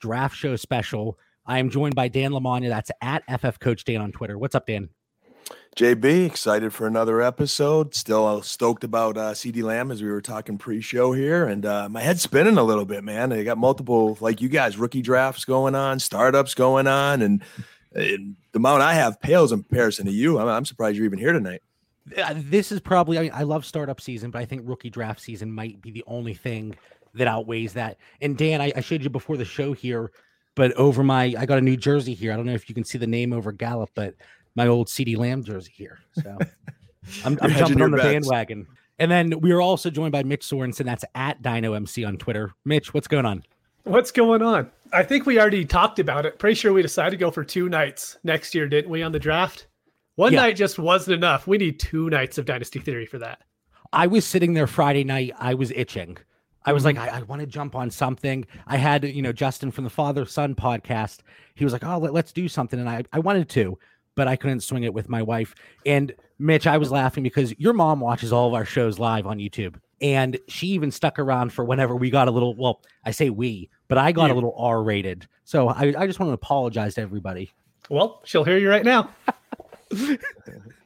draft show special. I am joined by Dan Lamagna. That's at FF Coach Dan on Twitter. What's up, Dan? JB, excited for another episode. Still uh, stoked about uh, CeeDee Lamb as we were talking pre-show here, and uh, my head's spinning a little bit, man. I got multiple, like you guys, rookie drafts going on, startups going on, and, and the amount I have pales in comparison to you. I'm, I'm surprised you're even here tonight. Uh, this is probably, I, mean, I love startup season, but I think rookie draft season might be the only thing that outweighs that. And Dan, I, I showed you before the show here, but over my, I got a new jersey here. I don't know if you can see the name over Gallup, but my old CeeDee Lamb jersey here. So I'm, I'm jumping on the bets. bandwagon. And then we are also joined by Mitch Sorensen. That's at Dyno MC on Twitter. Mitch, what's going on? What's going on? I think we already talked about it. Pretty sure we decided to go for two nights next year, didn't we, on the draft? One Yeah. night just wasn't enough. We need two nights of Dynasty Theory for that. I was sitting there Friday night. I was itching. I was like, Mm-hmm. I, I want to jump on something. I had, you know, Justin from the Father Son podcast. He was like, oh, let, us do something. And I, I wanted to, but I couldn't swing it with my wife. And Mitch, I was laughing because your mom watches all of our shows live on YouTube. And she even stuck around for whenever we got a little, well, I say we, but I got Yeah. a little R rated. So I, I just want to apologize to everybody. Well, she'll hear you right now.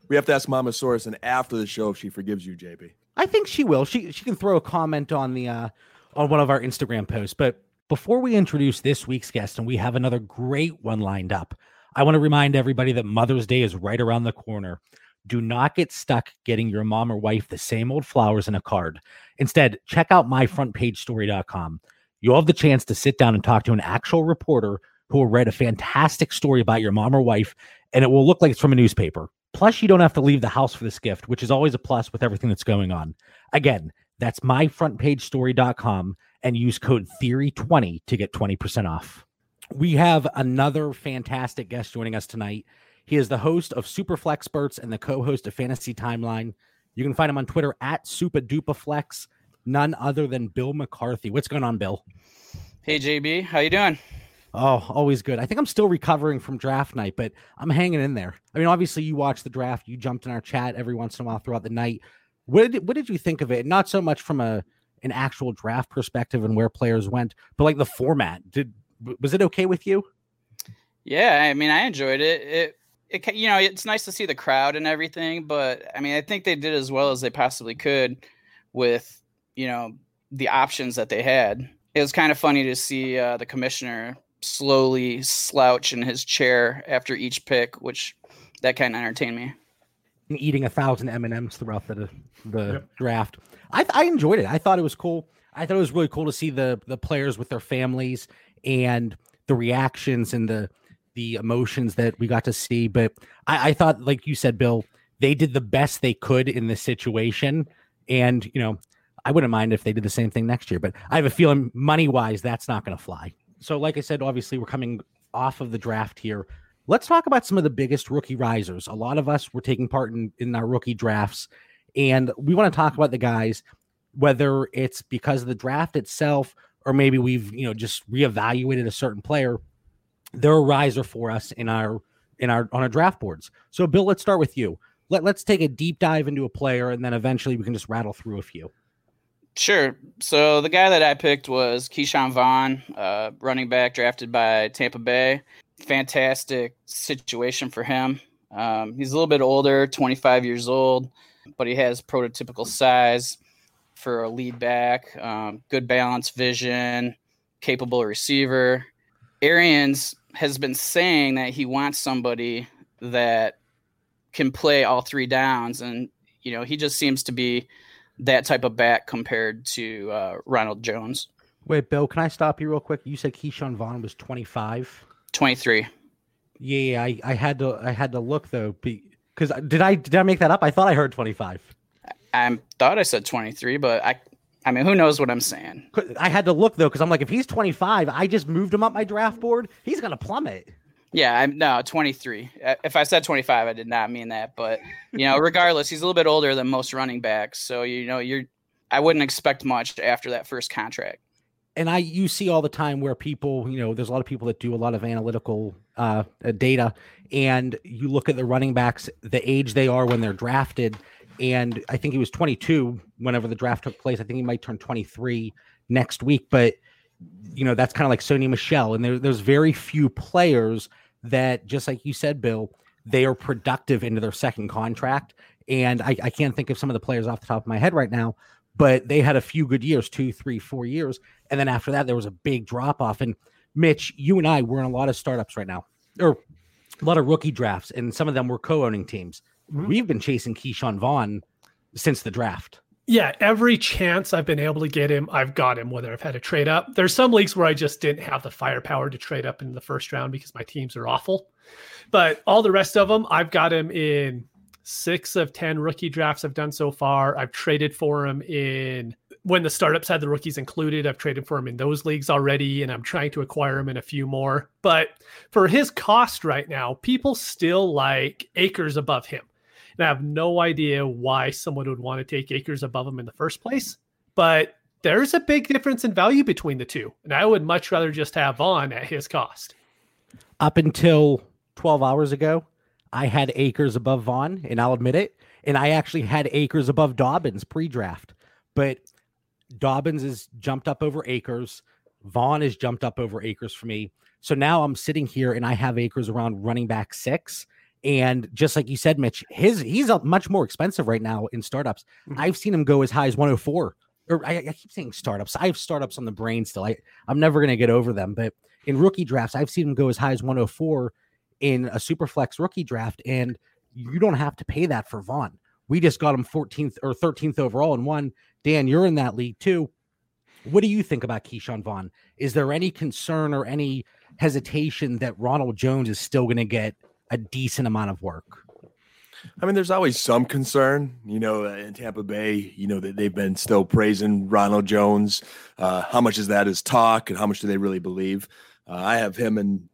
We have to ask Mama Sorensen after the show if she forgives you, JB. I think she will. She she can throw a comment on the uh on one of our Instagram posts. But before we introduce this week's guest, and we have another great one lined up, I want to remind everybody that Mother's Day is right around the corner. Do not get stuck getting your mom or wife the same old flowers in a card. Instead, check out myfrontpagestory.com. You'll have the chance to sit down and talk to an actual reporter who will write a fantastic story about your mom or wife, and it will look like it's from a newspaper. Plus, you don't have to leave the house for this gift, which is always a plus with everything that's going on. Again, that's myfrontpagestory.com and use code theory20 to get 20% off. We have another fantastic guest joining us tonight. He is the host of Superflexperts and the co-host of Fantasy Timeline. You can find him on Twitter at SupaDupaFlex, none other than Bill McCarthy. What's going on, Bill? Hey JB, how you doing? Oh, always good. I think I'm still recovering from draft night, but I'm hanging in there. I mean, obviously, you watched the draft. You jumped in our chat every once in a while throughout the night. What did what did you think of it? Not so much from a an actual draft perspective and where players went, but like the format. Did was it okay with you? Yeah, I mean, I enjoyed it. It, it, you know, it's nice to see the crowd and everything, but I mean, I think they did as well as they possibly could with, you know, the options that they had. It was kind of funny to see uh, the commissioner slowly slouch in his chair after each pick, which that kind of entertained me. Eating a thousand M and M's throughout the the Yep. draft. I I enjoyed it. I thought it was cool. I thought it was really cool to see the the players with their families and the reactions and the the emotions that we got to see. But I, I thought, like you said, Bill, they did the best they could in this situation. And you know, I wouldn't mind if they did the same thing next year. But I have a feeling, money wise, that's not going to fly. So, like I said, obviously we're coming off of the draft here. Let's talk about some of the biggest rookie risers. A lot of us were taking part in in our rookie drafts, and we want to talk about the guys, whether it's because of the draft itself or maybe we've you know just reevaluated a certain player. They're a riser for us in our in our on our draft boards. So, Bill, let's start with you. Let, let's take a deep dive into a player, and then eventually we can just rattle through a few. Sure. So the guy that I picked was Ke'Shawn Vaughn, uh, running back drafted by Tampa Bay. Fantastic situation for him. Um, he's a little bit older, 25 years old, but he has prototypical size for a lead back, um, good balance, vision, capable receiver. Arians has been saying that he wants somebody that can play all three downs, and you know he just seems to be that type of back compared to uh, Ronald Jones. Wait, Bill, can I stop you real quick? You said Ke'Shawn Vaughn was 25. 23. Yeah, I, I had to I had to look though because did I did I make that up? I thought I heard 25. I thought I said 23, but I I mean, who knows what I'm saying? I had to look though because I'm like, if he's 25, I just moved him up my draft board. He's gonna plummet. Yeah, I'm no 23. Uh, if I said 25, I did not mean that. But you know, regardless, he's a little bit older than most running backs, so you know, you're. I wouldn't expect much after that first contract. And I, you see all the time where people, you know, there's a lot of people that do a lot of analytical uh, uh data, and you look at the running backs, the age they are when they're drafted, and I think he was 22 whenever the draft took place. I think he might turn 23 next week, but you know that's kind of like Sony Michel, and there, there's very few players that, just like you said, Bill, they are productive into their second contract. And I, I can't think of some of the players off the top of my head right now, but they had a few good years, two, three, four years, and then after that there was a big drop off. And Mitch, you and I were in a lot of startups right now, or a lot of rookie drafts, and some of them were co-owning teams. Mm-hmm. We've been chasing Ke'Shawn Vaughn since the draft. Yeah, every chance I've been able to get him, I've got him, whether I've had to trade up. There's some leagues where I just didn't have the firepower to trade up in the first round because my teams are awful. But all the rest of them, I've got him in six of 10 rookie drafts I've done so far. I've traded for him in when the startups had the rookies included. I've traded for him in those leagues already, and I'm trying to acquire him in a few more. But for his cost right now, people still like Akers above him. And I have no idea why someone would want to take Akers above him in the first place. But there's a big difference in value between the two. And I would much rather just have Vaughn at his cost. Up until 12 hours ago, I had Akers above Vaughn, and I'll admit it. And I actually had Akers above Dobbins pre draft. But Dobbins has jumped up over Akers. Vaughn has jumped up over Akers for me. So now I'm sitting here and I have Akers around running back six. And just like you said, Mitch, his he's a much more expensive right now in startups. Mm-hmm. I've seen him go as high as 104. Or I, I, keep saying startups. I have startups on the brain still. I, I'm never gonna get over them. But in rookie drafts, I've seen him go as high as 104 in a super flex rookie draft, and you don't have to pay that for Vaughn. We just got him 14th or 13th overall and one. Dan, you're in that league too. What do you think about Ke'Shawn Vaughn? Is there any concern or any hesitation that Ronald Jones is still going to get a decent amount of work. I mean, there's always some concern, you know, in Tampa Bay, you know, that they've been still praising Ronald Jones. Uh, how much is that is talk and how much do they really believe? Uh, I have him and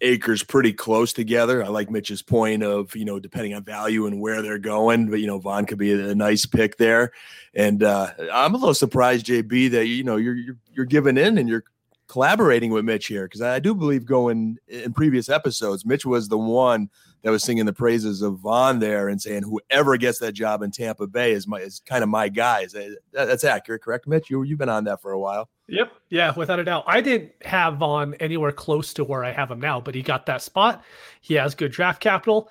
Akers pretty close together. I like Mitch's point of, you know, depending on value and where they're going, but, you know, Vaughn could be a, nice pick there. And uh, I'm a little surprised, JB, that, you know, you're, you're, you're giving in and you're collaborating with Mitch here because I do believe going in previous episodes, Mitch was the one that was singing the praises of Vaughn there and saying whoever gets that job in Tampa Bay is my is kind of my guy. That, that's accurate, correct, Mitch? You you've been on that for a while. Yep, yeah, without a doubt. I didn't have Vaughn anywhere close to where I have him now, but he got that spot. He has good draft capital.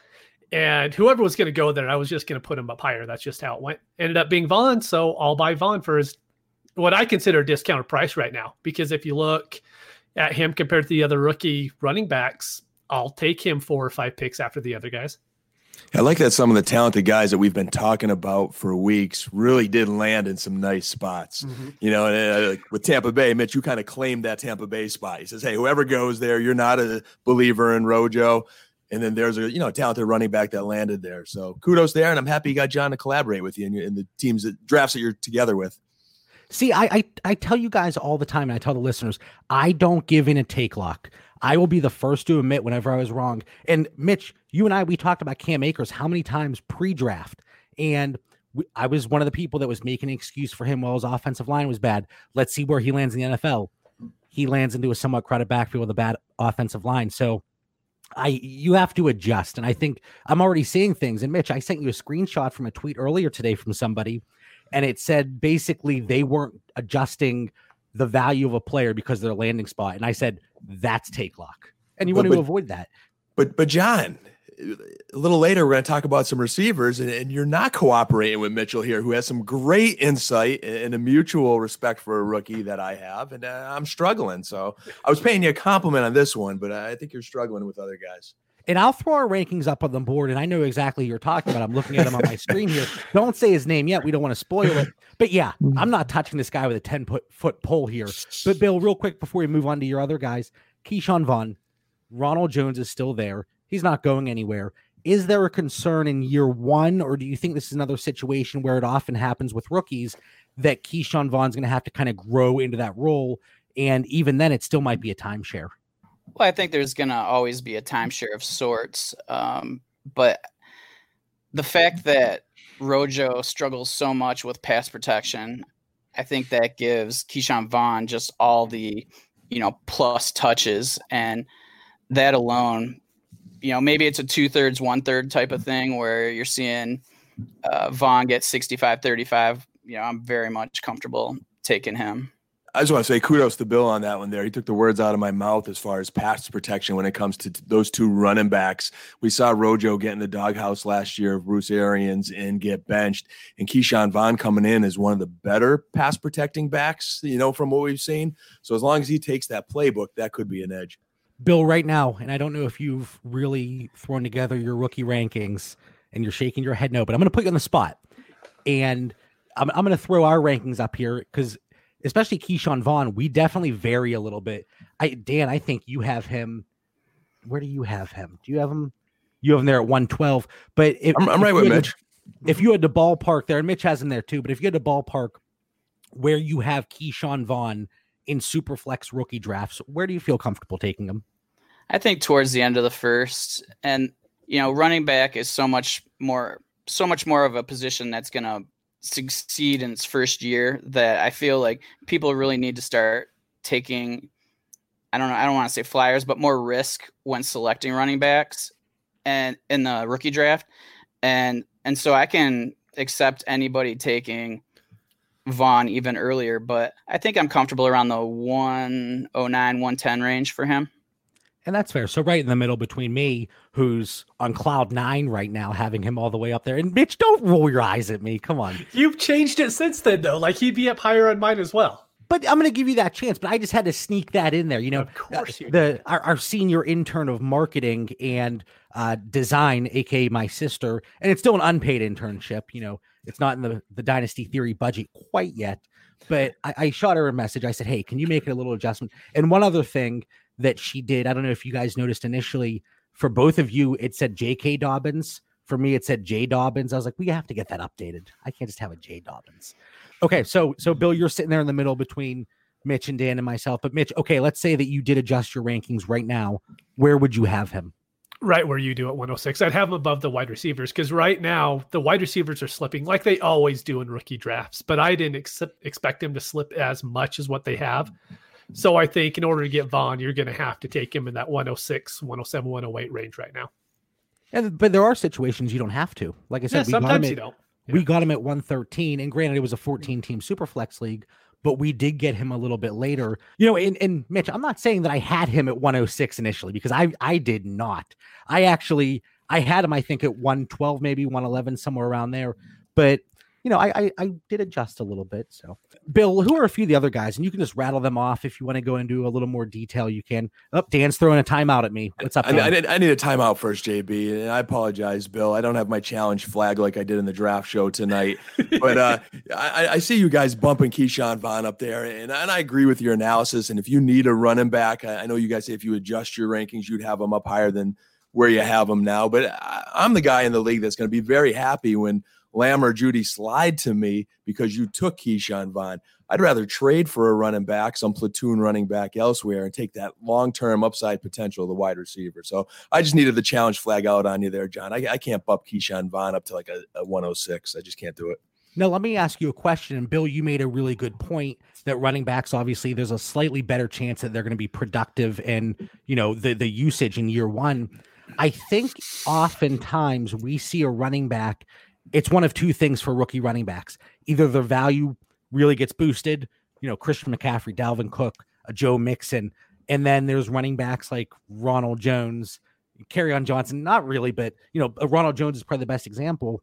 And whoever was going to go there, I was just going to put him up higher. That's just how it went. Ended up being Vaughn, so I'll buy Vaughn for his what I consider a discounted price right now. Because if you look at him compared to the other rookie running backs, I'll take him four or five picks after the other guys. I like that some of the talented guys that we've been talking about for weeks really did land in some nice spots. Mm-hmm. You know, and, uh, with Tampa Bay, Mitch, you kind of claimed that Tampa Bay spot. He says, "Hey, whoever goes there, you're not a believer in Rojo." And then there's a you know talented running back that landed there. So kudos there, and I'm happy you got John to collaborate with you in the teams that drafts that you're together with. See, I, I I tell you guys all the time, and I tell the listeners, I don't give in a take lock. I will be the first to admit whenever I was wrong. And Mitch, you and I, we talked about Cam Akers how many times pre-draft, and we, I was one of the people that was making an excuse for him while his offensive line was bad. Let's see where he lands in the NFL. He lands into a somewhat crowded backfield with a bad offensive line. So I you have to adjust. And I think I'm already seeing things. And Mitch, I sent you a screenshot from a tweet earlier today from somebody and it said basically they weren't adjusting the value of a player because of their landing spot. And I said, that's take lock. And you but, want to but, avoid that. But but John, a little later we're going to talk about some receivers, and, and, you're not cooperating with Mitchell here, who has some great insight and a mutual respect for a rookie that I have, and uh, I'm struggling. So I was paying you a compliment on this one, but I think you're struggling with other guys and I'll throw our rankings up on the board, and I know exactly you're talking about. I'm looking at him on my screen here. Don't say his name yet. We don't want to spoil it. But yeah. I'm not touching this guy with a 10 foot pole here. But Bill, real quick before we move on to your other guys, Ke'Shawn Vaughn, Ronald Jones is still there. He's not going anywhere. Is there a concern in year one, or do you think this is another situation where it often happens with rookies that Ke'Shawn Vaughn's going to have to kind of grow into that role. And even then, it still might be a timeshare. Well, I think there's going to always be a timeshare of sorts. Um, but the fact that Rojo struggles so much with pass protection, I think that gives Ke'Shawn Vaughn just all the, you know, plus touches. And that alone, you know, maybe it's a two thirds, one third type of thing where you're seeing uh, Vaughn get 65 35. You know, I'm very much comfortable taking him. I just want to say kudos to Bill on that one there. He took the words out of my mouth as far as pass protection when it comes to t- those two running backs. We saw Rojo get in the doghouse last year of Bruce Arians and get benched, and Ke'Shawn Vaughn coming in is one of the better pass protecting backs, you know, from what we've seen. So as long as he takes that playbook, that could be an edge. Bill, right now, and I don't know if you've really thrown together your rookie rankings and you're shaking your head no, but I'm going to put you on the spot. And I'm, I'm going to throw our rankings up here because especially Ke'Shawn Vaughn, we definitely vary a little bit. I Dan, I think you have him. Where do you have him? Do you have him? You have him there at 112. But if, I'm, I'm right with Mitch. if you had to ballpark there, and Mitch has him there too, but if you had to ballpark where you have Ke'Shawn Vaughn in super flex rookie drafts, where do you feel comfortable taking him? I think towards the end of the first, and you know, running back is so much more, so much more of a position that's going to succeed in its first year that I feel like people really need to start taking I don't know, I don't want to say flyers, but more risk when selecting running backs and in the rookie draft. And and so I can accept anybody taking Vaughn even earlier, but I think I'm comfortable around the 109, 110 range for him. And that's fair. So right in the middle between me, who's on cloud nine right now, having him all the way up there, and Mitch, don't roll your eyes at me. Come on. You've changed it since then, though. Like he'd be up higher on mine as well. But I'm going to give you that chance. But I just had to sneak that in there. You know, Of course you the our, our senior intern of marketing and uh, design, aka my sister, and it's still an unpaid internship. You know, it's not in the the Dynasty Theory budget quite yet. But I, I shot her a message. I said, "Hey, can you make it a little adjustment?" And one other thing that she did, I don't know if you guys noticed initially, for both of you, it said J.K. Dobbins. For me, it said J. Dobbins. I was like, we have to get that updated. I can't just have a J. Dobbins. Okay, so so Bill, you're sitting there in the middle between Mitch and Dan and myself. But Mitch, okay, let's say that you did adjust your rankings right now. Where would you have him? Right where you do at 106. I'd have him above the wide receivers because right now the wide receivers are slipping like they always do in rookie drafts. But I didn't ex- expect them to slip as much as what they have. So I think in order to get Vaughn, you're going to have to take him in that 106, 107, 108 range right now. And but there are situations you don't have to. Like I said, Yeah, we got him sometimes at, you don't. we got him at 113. And granted, it was a 14 team super flex league, but we did get him a little bit later. You know, and, and Mitch, I'm not saying that I had him at 106 initially because I I did not. I actually I had him, I think, at 112, maybe 111, somewhere around there. But you know, I, I I did adjust a little bit. So, Bill, who are a few of the other guys, and you can just rattle them off if you want to go into a little more detail. You can. Up, oh, Dan's throwing a timeout at me. What's up? I, I, need, I need a timeout first, JB, and I apologize, Bill. I don't have my challenge flag like I did in the draft show tonight, but uh, I, I see you guys bumping Ke'Shawn Vaughn up there, and, and I agree with your analysis. And if you need a running back, I, I know you guys say if you adjust your rankings, you'd have them up higher than where you have them now. But I, I'm the guy in the league that's going to be very happy when Lamb or Jeudy slide to me because you took Ke'Shawn Vaughn. I'd rather trade for a running back, some platoon running back elsewhere, and take that long term upside potential of the wide receiver. So I just needed the challenge flag out on you there, John. I, I can't bump Ke'Shawn Vaughn up to like a, a 106. I just can't do it. Now, let me ask you a question. And Bill, you made a really good point that running backs, obviously, there's a slightly better chance that they're going to be productive and, you know, the, the usage in year one. I think oftentimes we see a running back, it's one of two things for rookie running backs. Either their value really gets boosted, you know, Christian McCaffrey, Dalvin Cook, a Joe Mixon, and then there's running backs like Ronald Jones, Kerryon Johnson, not really, but you know, uh, Ronald Jones is probably the best example.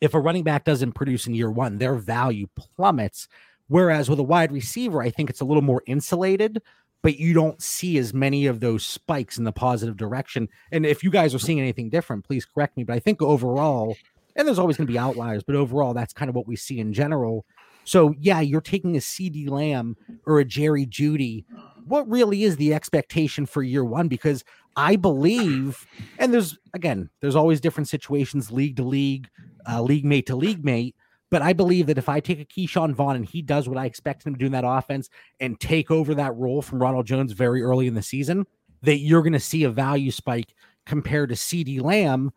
If a running back doesn't produce in year one, their value plummets. Whereas with a wide receiver, I think it's a little more insulated but you don't see as many of those spikes in the positive direction. And if you guys are seeing anything different, please correct me. But I think overall, and there's always going to be outliers, but overall, that's kind of what we see in general. So yeah, you're taking a CeeDee Lamb or a Jerry Jeudy. What really is the expectation for year one? Because I believe, and there's again, there's always different situations, league to league, uh, league mate to league mate. But I believe that if I take a Ke'Shawn Vaughn and he does what I expect him to do in that offense and take over that role from Ronald Jones very early in the season, that you're going to see a value spike compared to CD Lamb,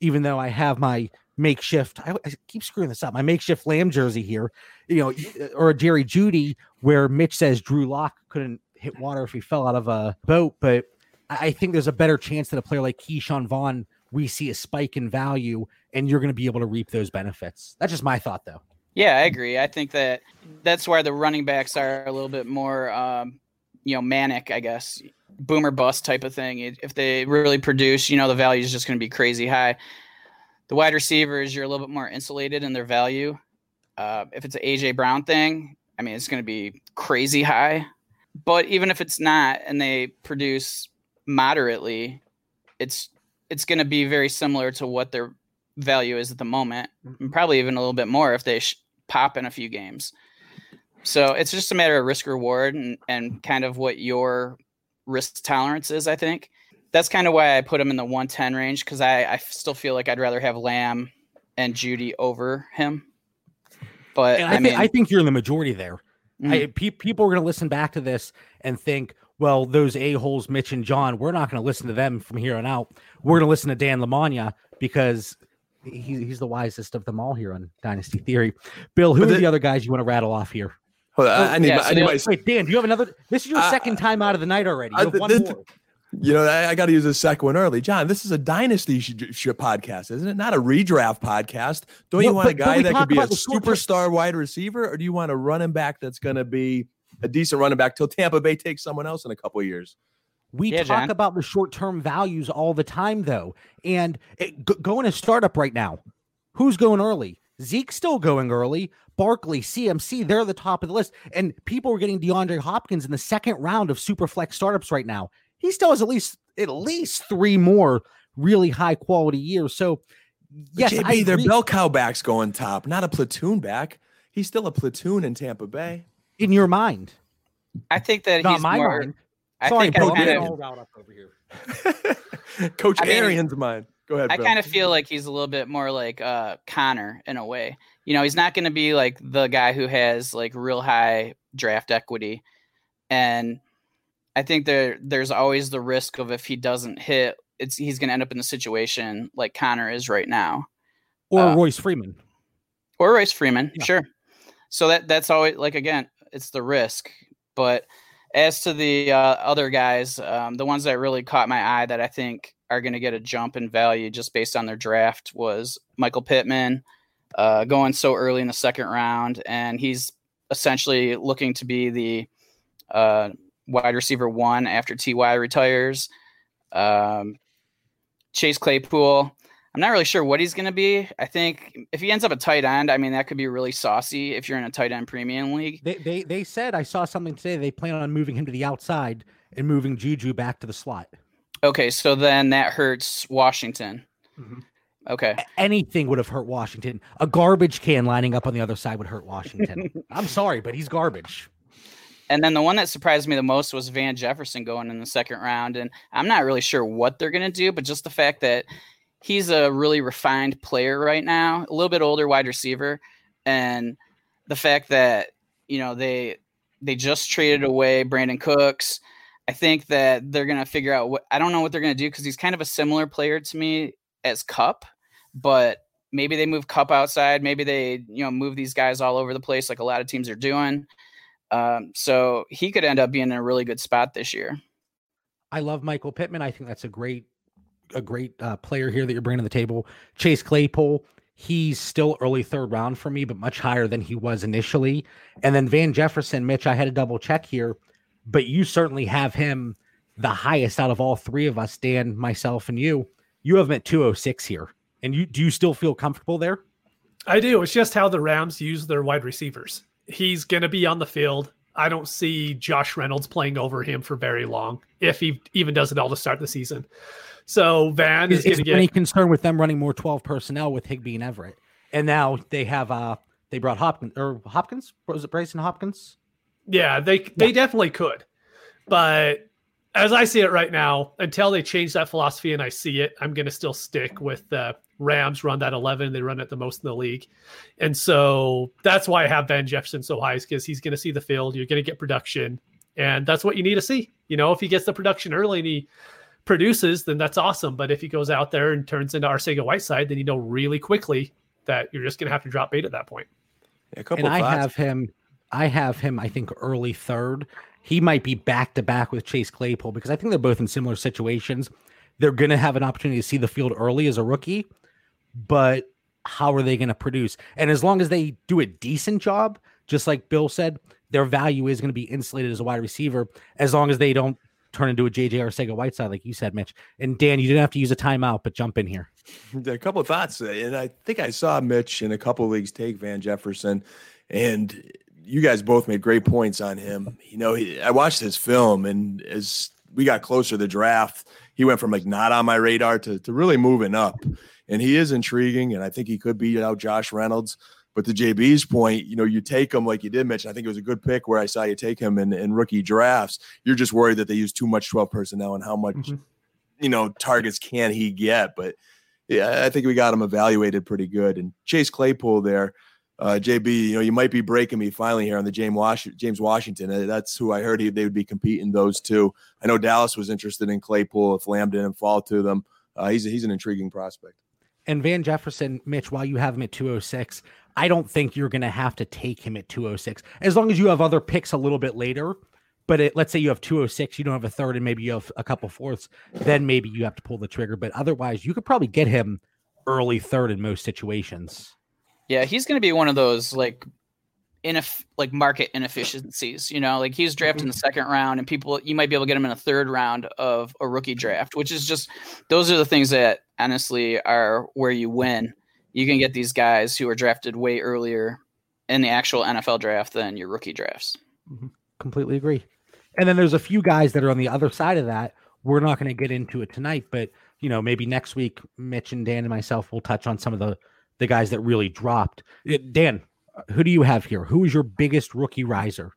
even though I have my makeshift, I, I, keep screwing this up, my makeshift Lamb jersey here, you know, or a Jerry Jeudy, where Mitch says Drew Lock couldn't hit water if he fell out of a boat. But I think there's a better chance that a player like Ke'Shawn Vaughn, we see a spike in value and you're going to be able to reap those benefits. That's just my thought, though. Yeah, I agree. I think that that's why the running backs are a little bit more, um, you know, manic, I guess, boomer bust type of thing. If they really produce, you know, the value is just going to be crazy high. The wide receivers, you're a little bit more insulated in their value. Uh, if it's an AJ Brown thing, I mean, it's going to be crazy high. But even if it's not, and they produce moderately, it's it's going to be very similar to what their value is at the moment, mm-hmm. and probably even a little bit more if they sh- pop in a few games. So it's just a matter of risk reward and, and kind of what your risk tolerance is, I think. That's kind of why I put him in the 110 range because I, I still feel like I'd rather have Lamb and Jeudy over him. But I, I, mean, I think you're in the majority there. Mm-hmm. I, pe- people are going to listen back to this and think, well, those a-holes, Mitch and John, we're not going to listen to them from here on out. We're going to listen to Dan Lamagna because he, he's the wisest of them all here on Dynasty Theory. Bill, who but are the, the other guys you want to rattle off here? Hold on, I, I need, yeah, my, so I need my... Wait, Dan, do you have another? This is your uh, second time out of the night already. You have one this, more. You know, I, I got to use a second one early. John, this is a dynasty sh- sh- podcast, isn't it? Not a redraft podcast. Don't you want but, a guy that could be a superstar wide receiver, or do you want a running back that's going to be a decent running back till Tampa Bay takes someone else in a couple years? We yeah, talk John. about the short term values all the time, though. And it, g- going to startup right now, who's going early? Zeke's still going early. Barkley, CMC, they're the top of the list. And people are getting DeAndre Hopkins in the second round of super flex startups right now he still has at least at least three more really high quality years. So yes, JB, I they're bell cow backs going top, not a platoon back. He's still a platoon in Tampa Bay. In your mind, I think that not he's my more, mind. Sorry, Bill, I'm all out up over here. Coach I mean, Arian's mind. Go ahead. I kind of feel like he's a little bit more like uh, Conner in a way. You know, he's not going to be like the guy who has like real high draft equity, and I think there there's always the risk of if he doesn't hit, it's he's going to end up in the situation like Conner is right now, or uh, Royce Freeman, or Royce Freeman, yeah. sure. So that that's always like again, it's the risk. But as to the uh, other guys, um, the ones that really caught my eye that I think are going to get a jump in value just based on their draft was Michael Pittman, uh, going so early in the second round, and he's essentially looking to be the uh, wide receiver one after Ty retires. Um, Chase Claypool. I'm not really sure what he's going to be. I think if he ends up a tight end, I mean that could be really saucy if you're in a tight end premium league. They they they said I saw something today. They plan on moving him to the outside and moving Juju back to the slot. Okay, so then that hurts Washington. Mm-hmm. Okay. Anything would have hurt Washington. A garbage can lining up on the other side would hurt Washington. I'm sorry, but he's garbage. And then the one that surprised me the most was Van Jefferson going in the second round. And I'm not really sure what they're going to do, but just the fact that he's a really refined player right now, a little bit older wide receiver. And the fact that, you know, they they just traded away Brandin Cooks. I think that they're going to figure out what I don't know what they're going to do because he's kind of a similar player to me as Kupp, but maybe they move Kupp outside. Maybe they, you know, move these guys all over the place like a lot of teams are doing. Um, so he could end up being in a really good spot this year. I love Michael Pittman. I think that's a great, a great uh, player here that you're bringing to the table. Chase Claypool, he's still early third round for me, but much higher than he was initially. And then Van Jefferson, Mitch, I had to double check here, but you certainly have him the highest out of all three of us, Dan, myself, and you. You have him at 206 here. And you do you still feel comfortable there? I do. It's just how the Rams use their wide receivers he's going to be on the field. I don't see Josh Reynolds playing over him for very long, if he even does it all to start the season. So Van is, is going to get any concern with them running more twelve personnel with Higbee and Everett, and now they have uh they brought Hopkins or Hopkins was it Brycen Hopkins? Yeah, they they definitely could, but as I see it right now, until they change that philosophy and I see it, I'm going to still stick with the Rams run that 11. They run it the most in the league. And so that's why I have Van Jefferson so high, is because he's going to see the field. You're going to get production. And that's what you need to see. You know, if he gets the production early and he produces, then that's awesome. But if he goes out there and turns into Arcega Whiteside, then you know really quickly that you're just going to have to drop bait at that point. Yeah, and I thoughts. have him. I have him. I think early third he might be back to back with Chase Claypool because I think they're both in similar situations. They're going to have an opportunity to see the field early as a rookie, but how are they going to produce? And as long as they do a decent job, just like Bill said, their value is going to be insulated as a wide receiver as long as they don't turn into a JJ Arcega Whiteside, like you said, Mitch. And Dan, you didn't have to use a timeout, but jump in here. A couple of thoughts, and I think I saw Mitch in a couple of leagues take Van Jefferson, and you guys both made great points on him. You know, he, I watched his film, and as we got closer to the draft, he went from like not on my radar to, to really moving up. And he is intriguing, and I think he could beat out Josh Reynolds. But to JB's point, you know, you take him like you did mention. I think it was a good pick where I saw you take him in, in rookie drafts. You're just worried that they use too much 12 personnel and how much, mm-hmm. you know, targets can he get. But yeah, I think we got him evaluated pretty good. And Chase Claypool there, uh, JB, you know, you might be breaking me finally here on the James, James Washington. Uh, that's who I heard he, they would be competing those two. I know Dallas was interested in Claypool if Lamb didn't fall to them. Uh, he's he's an intriguing prospect. And Van Jefferson, Mitch, while you have him at 206, I don't think you're going to have to take him at 206 as long as you have other picks a little bit later. But it, let's say you have 206, you don't have a third, and maybe you have a couple fourths, then maybe you have to pull the trigger. But otherwise, you could probably get him early third in most situations. Yeah, he's going to be one of those like ineff- like market inefficiencies. You know, like he's drafted in the mm-hmm. second round, and people you might be able to get him in a third round of a rookie draft, which is just those are the things that honestly are where you win. You can get these guys who are drafted way earlier in the actual NFL draft than your rookie drafts. Mm-hmm. Completely agree. And then there's a few guys that are on the other side of that. We're not going to get into it tonight, but you know, maybe next week, Mitch and Dan and myself will touch on some of the the guys that really dropped. Uh, Dan, who do you have here? Who is your biggest rookie riser?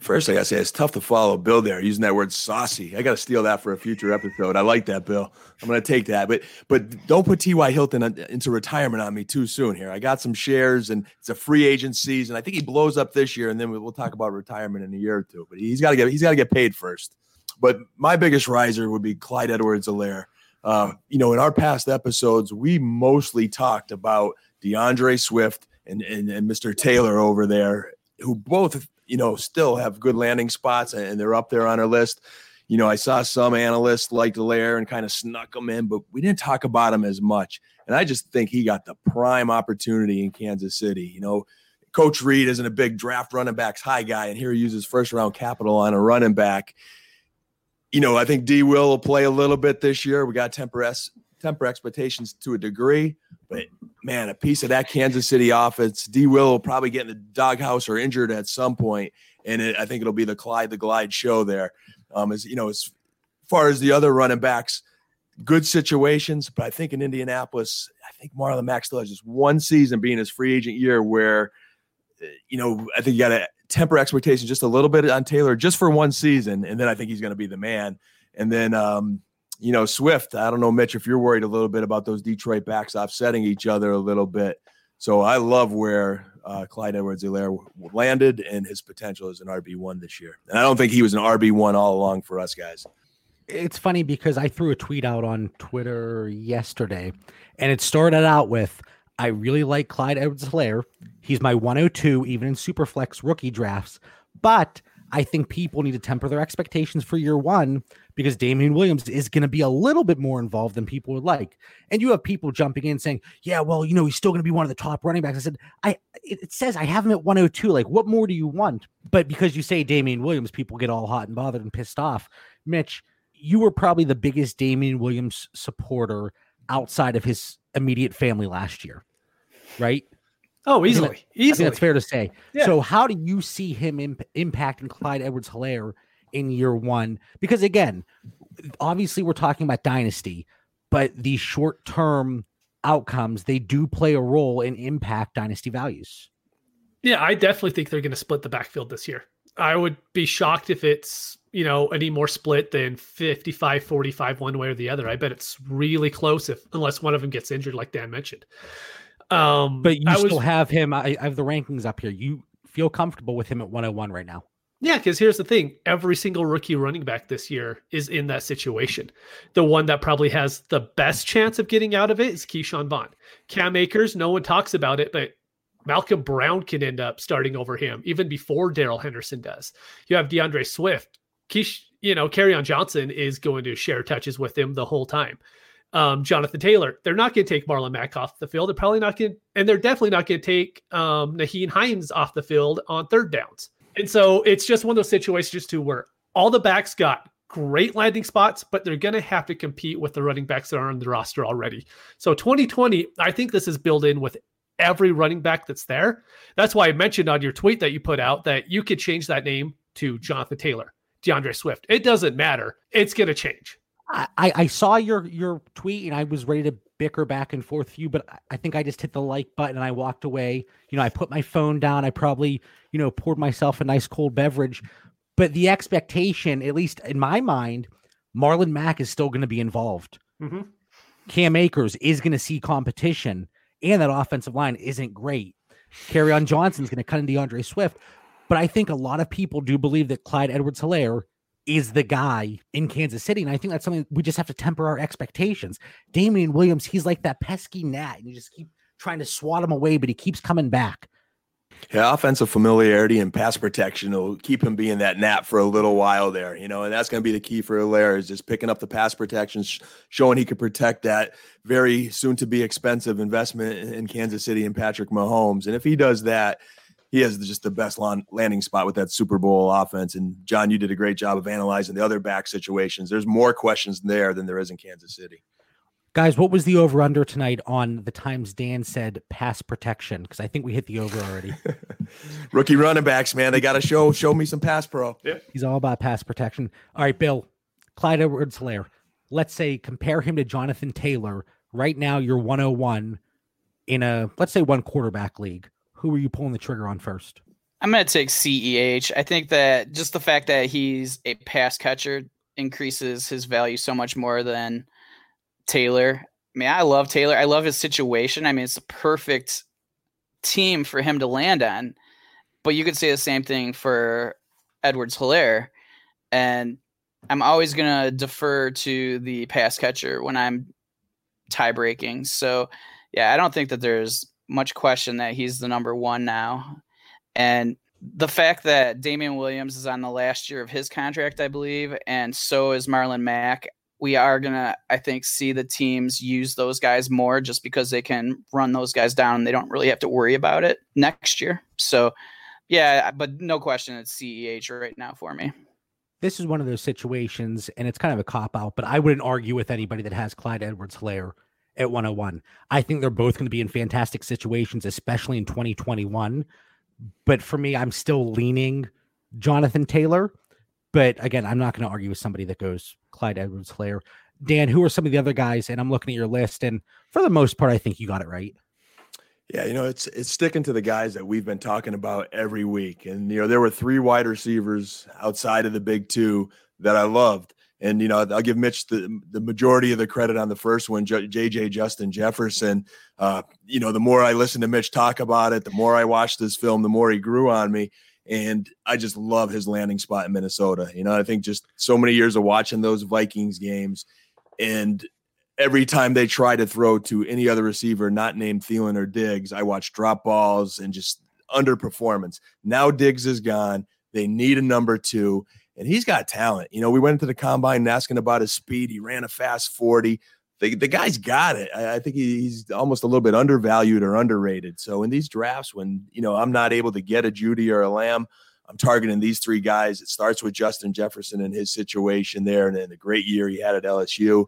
First, I gotta say it's tough to follow Bill there using that word saucy. I gotta steal that for a future episode. I like that, Bill. I'm gonna take that, but but don't put T.Y. Hilton into retirement on me too soon. Here, I got some shares, and it's a free agent season. I think he blows up this year, and then we'll talk about retirement in a year or two. But he's got to get he's got to get paid first. But my biggest riser would be Clyde Edwards-Helaire. Um, you know, in our past episodes, we mostly talked about D'Andre Swift and, and, and Mr. Taylor over there, who both, you know, still have good landing spots and they're up there on our list. You know, I saw some analysts like Helaire and kind of snuck them in, but we didn't talk about him as much. And I just think he got the prime opportunity in Kansas City. You know, Coach Reid isn't a big draft running backs high guy, and here he uses first round capital on a running back you know, I think D will will play a little bit this year. We got temper s temper expectations to a degree, but man, a piece of that Kansas City offense, D will will probably get in the doghouse or injured at some point, and it, I think it'll be the Clyde the Glide show there. Um, as you know, as far as the other running backs, good situations, but I think in Indianapolis, I think Marlon Mack still has just one season being his free agent year where, eh, you know, I think you got to temper expectations just a little bit on Taylor just for one season, and then I think he's going to be the man. And then, um, you know, Swift. I don't know, Mitch, if you're worried a little bit about those Detroit backs offsetting each other a little bit. So I love where uh, Clyde Edwards-Helaire landed and his potential as an RB one this year. And I don't think he was an RB one all along for us guys. It's funny because I threw a tweet out on Twitter yesterday, and it started out with I really like Clyde Edwards-Helaire. He's my 102, even in Superflex rookie drafts. But I think people need to temper their expectations for year one because Damien Williams is going to be a little bit more involved than people would like. And you have people jumping in saying, "Yeah, well, you know, he's still going to be one of the top running backs." I said, "I it says I have him at 102. Like, what more do you want?" But because you say Damien Williams, people get all hot and bothered and pissed off. Mitch, you were probably the biggest Damien Williams supporter outside of his immediate family last year, right? Oh, easily, that, easily. that's fair to say. Yeah. So, how do you see him imp- impacting Clyde Edwards-Helaire in year one? Because again, obviously, we're talking about dynasty, but the short-term outcomes they do play a role in impact dynasty values. Yeah, I definitely think they're going to split the backfield this year. I would be shocked if it's, you know, any more split than 55 45 one way or the other. I bet it's really close if unless one of them gets injured, like Dan mentioned. Um, but you I still was, have him. I, I have the rankings up here. You feel comfortable with him at 101 right now? Yeah, because here's the thing every single rookie running back this year is in that situation. The one that probably has the best chance of getting out of it is Ke'Shawn Vaughn. Cam Akers, no one talks about it, but Malcolm Brown can end up starting over him even before Darrell Henderson does. You have D'Andre Swift. Keish, you know, Kerryon Johnson is going to share touches with him the whole time. Um, Jonathan Taylor, they're not going to take Marlon Mack off the field. They're probably not going and they're definitely not going to take um, Nyheim Hines off the field on third downs. And so it's just one of those situations to where all the backs got great landing spots, but they're going to have to compete with the running backs that are on the roster already. So 2020, I think this is built in with every running back that's there. That's why I mentioned on your tweet that you put out that you could change that name to Jonathan Taylor, D'Andre Swift. It doesn't matter. It's going to change. I, I saw your your tweet and I was ready to bicker back and forth with you, but I think I just hit the like button and I walked away. You know, I put my phone down. I probably, you know, poured myself a nice cold beverage. But the expectation, at least in my mind, Marlon Mack is still going to be involved. Mm-hmm. Cam Akers is going to see competition, and that offensive line isn't great. Kerryon Johnson's going to cut into D'Andre Swift. But I think a lot of people do believe that Clyde Edwards Helaire is the guy in Kansas City. And I think that's something we just have to temper our expectations. Damien Williams, he's like that pesky gnat, and you just keep trying to swat him away, but he keeps coming back. Yeah, offensive familiarity and pass protection will keep him being that gnat for a little while there, you know, and that's going to be the key for Helaire is just picking up the pass protection, showing he could protect that very soon to be expensive investment in Kansas City and Patrick Mahomes. And if he does that, he has just the best landing spot with that Super Bowl offense. And John, you did a great job of analyzing the other back situations. There's more questions there than there is in Kansas City. Guys, what was the over under tonight on the times Dan said pass protection? Because I think we hit the over already. Rookie running backs, man, they got to show show me some pass pro. Yeah. He's all about pass protection. All right, Bill, Clyde Edwards Helaire. Let's say compare him to Jonathan Taylor. Right now, you're 101 in a let's say one quarterback league who you pulling the trigger on first? I'm going to take CEH. I think that just the fact that he's a pass catcher increases his value so much more than Taylor. I mean, I love Taylor. I love his situation. I mean, it's a perfect team for him to land on. But you could say the same thing for Edwards Helaire. And I'm always going to defer to the pass catcher when I'm tie breaking. So, yeah, I don't think that there's much question that he's the number one now. And the fact that Damien Williams is on the last year of his contract, I believe, and so is Marlon Mack. We are gonna, I think, see the teams use those guys more just because they can run those guys down and they don't really have to worry about it next year. So, yeah, but no question, it's CEH right now for me. This is one of those situations, and it's kind of a cop out, but I wouldn't argue with anybody that has Clyde Edwards Helaire at 101. I think they're both going to be in fantastic situations, especially in 2021. But for me, I'm still leaning Jonathan Taylor. But again, I'm not going to argue with somebody that goes Clyde Edwards Helaire. Dan, who are some of the other guys? And I'm looking at your list, and for the most part, I think you got it right. Yeah, you know, it's it's sticking to the guys that we've been talking about every week. And you know, there were three wide receivers outside of the big two that I loved. And you know, I'll give Mitch the the majority of the credit on the first one, JJ Justin Jefferson. Uh, you know, the more I listen to Mitch talk about it, the more I watched this film, the more he grew on me. And I just love his landing spot in Minnesota. You know, I think just so many years of watching those Vikings games, and every time they try to throw to any other receiver not named Thielen or Diggs, I watch drop balls and just underperformance. Now Diggs is gone. They need a number two and he's got talent. You know, we went into the combine asking about his speed. He ran a fast 40. The, the guy's got it. I, I think he's almost a little bit undervalued or underrated. So in these drafts, when you know I'm not able to get a Jeudy or a Lamb, I'm targeting these three guys. It starts with Justin Jefferson and his situation there, and then the great year he had at LSU.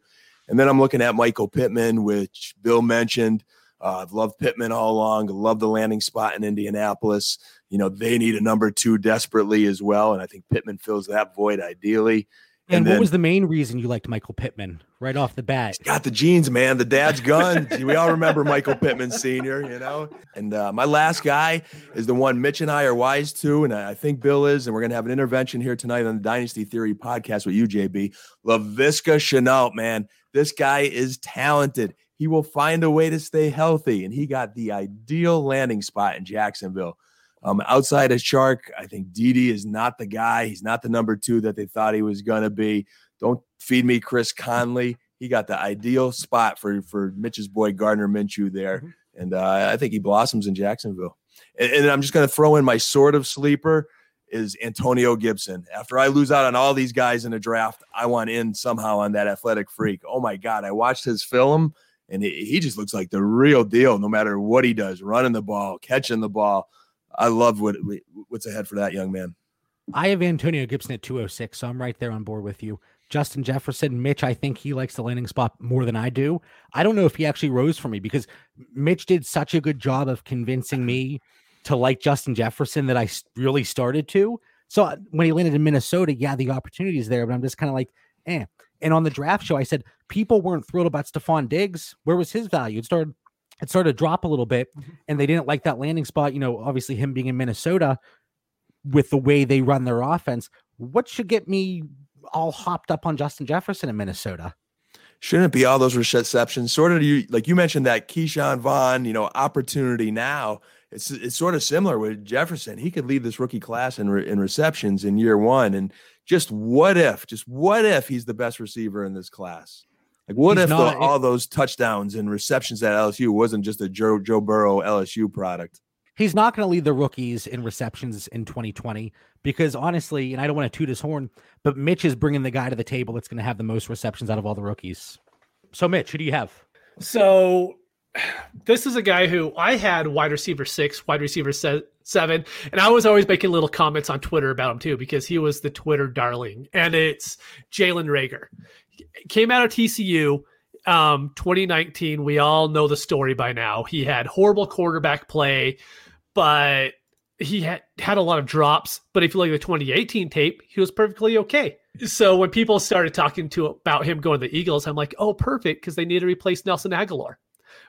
And then I'm looking at Michael Pittman, which Bill mentioned. Uh, I've loved Pittman all along. Love the landing spot in Indianapolis. You know, they need a number two desperately as well. And I think Pittman fills that void ideally. And, then- what was the main reason you liked Michael Pittman right off the bat? Got the genes, man. The dad's gun. we all remember Michael Pittman Sr., you know? And uh, my last guy is the one Mitch and I are wise to, and I think Bill is. And we're going to have an intervention here tonight on the Dynasty Theory podcast with you, JB. Laviska Shenault, man. This guy is talented. He will find a way to stay healthy, and he got the ideal landing spot in Jacksonville. Um, outside of Chark, I think Dede is not the guy. He's not the number two that they thought he was going to be. Don't feed me Chris Conley. He got the ideal spot for for Mitch's boy Gardner Minshew there, Mhm. and uh, I think he blossoms in Jacksonville. And, and I'm just going to throw in my sort of sleeper is Antonio Gibson. After I lose out on all these guys in the draft, I want in somehow on that athletic freak. Oh my God, I watched his film, and he, just looks like the real deal. No matter what he does, running the ball, catching the ball. I love what what's ahead for that young man. I have Antonio Gibson at 206, so I'm right there on board with you. Justin Jefferson, Mitch, I think he likes the landing spot more than I do. I don't know if he actually rose for me because Mitch did such a good job of convincing me to like Justin Jefferson that i really started to. So uh, when he landed in Minnesota, yeah, the opportunity is there, but I'm just kind of like, eh. And on the draft show, I said people weren't thrilled about Stefon Diggs. Where was his value? It started, it started to drop a little bit, mm-hmm. and they didn't like that landing spot. You know, obviously him being in Minnesota with the way they run their offense. What should get me all hopped up on Justin Jefferson in Minnesota? Shouldn't it be all those receptions? Sort of you like you mentioned that Ke'Shawn Vaughn, you know, opportunity now. It's it's sort of similar with Jefferson. He could lead this rookie class in re, in receptions in year one. And just what if, just what if he's the best receiver in this class? Like what He's if the, not- eh all those touchdowns and receptions at LSU wasn't just a Joe Joe Burrow LSU product? He's not going to lead the rookies in receptions in 2020 because honestly, and I don't want to toot his horn, but Mitch is bringing the guy to the table that's going to have the most receptions out of all the rookies. So, Mitch, who do you have? So this is a guy who I had wide receiver six, wide receiver se- seven, and I was always making little comments on Twitter about him too because he was the Twitter darling. And it's Jalen Reagor. Came out of TCU. Um, 2019, we all know the story by now. He had horrible quarterback play, but he had had a lot of drops. But if you look at the 2018 tape, he was perfectly okay. So when people started talking to about him going to the Eagles, I'm like, oh, perfect, because they need to replace Nelson Agholor.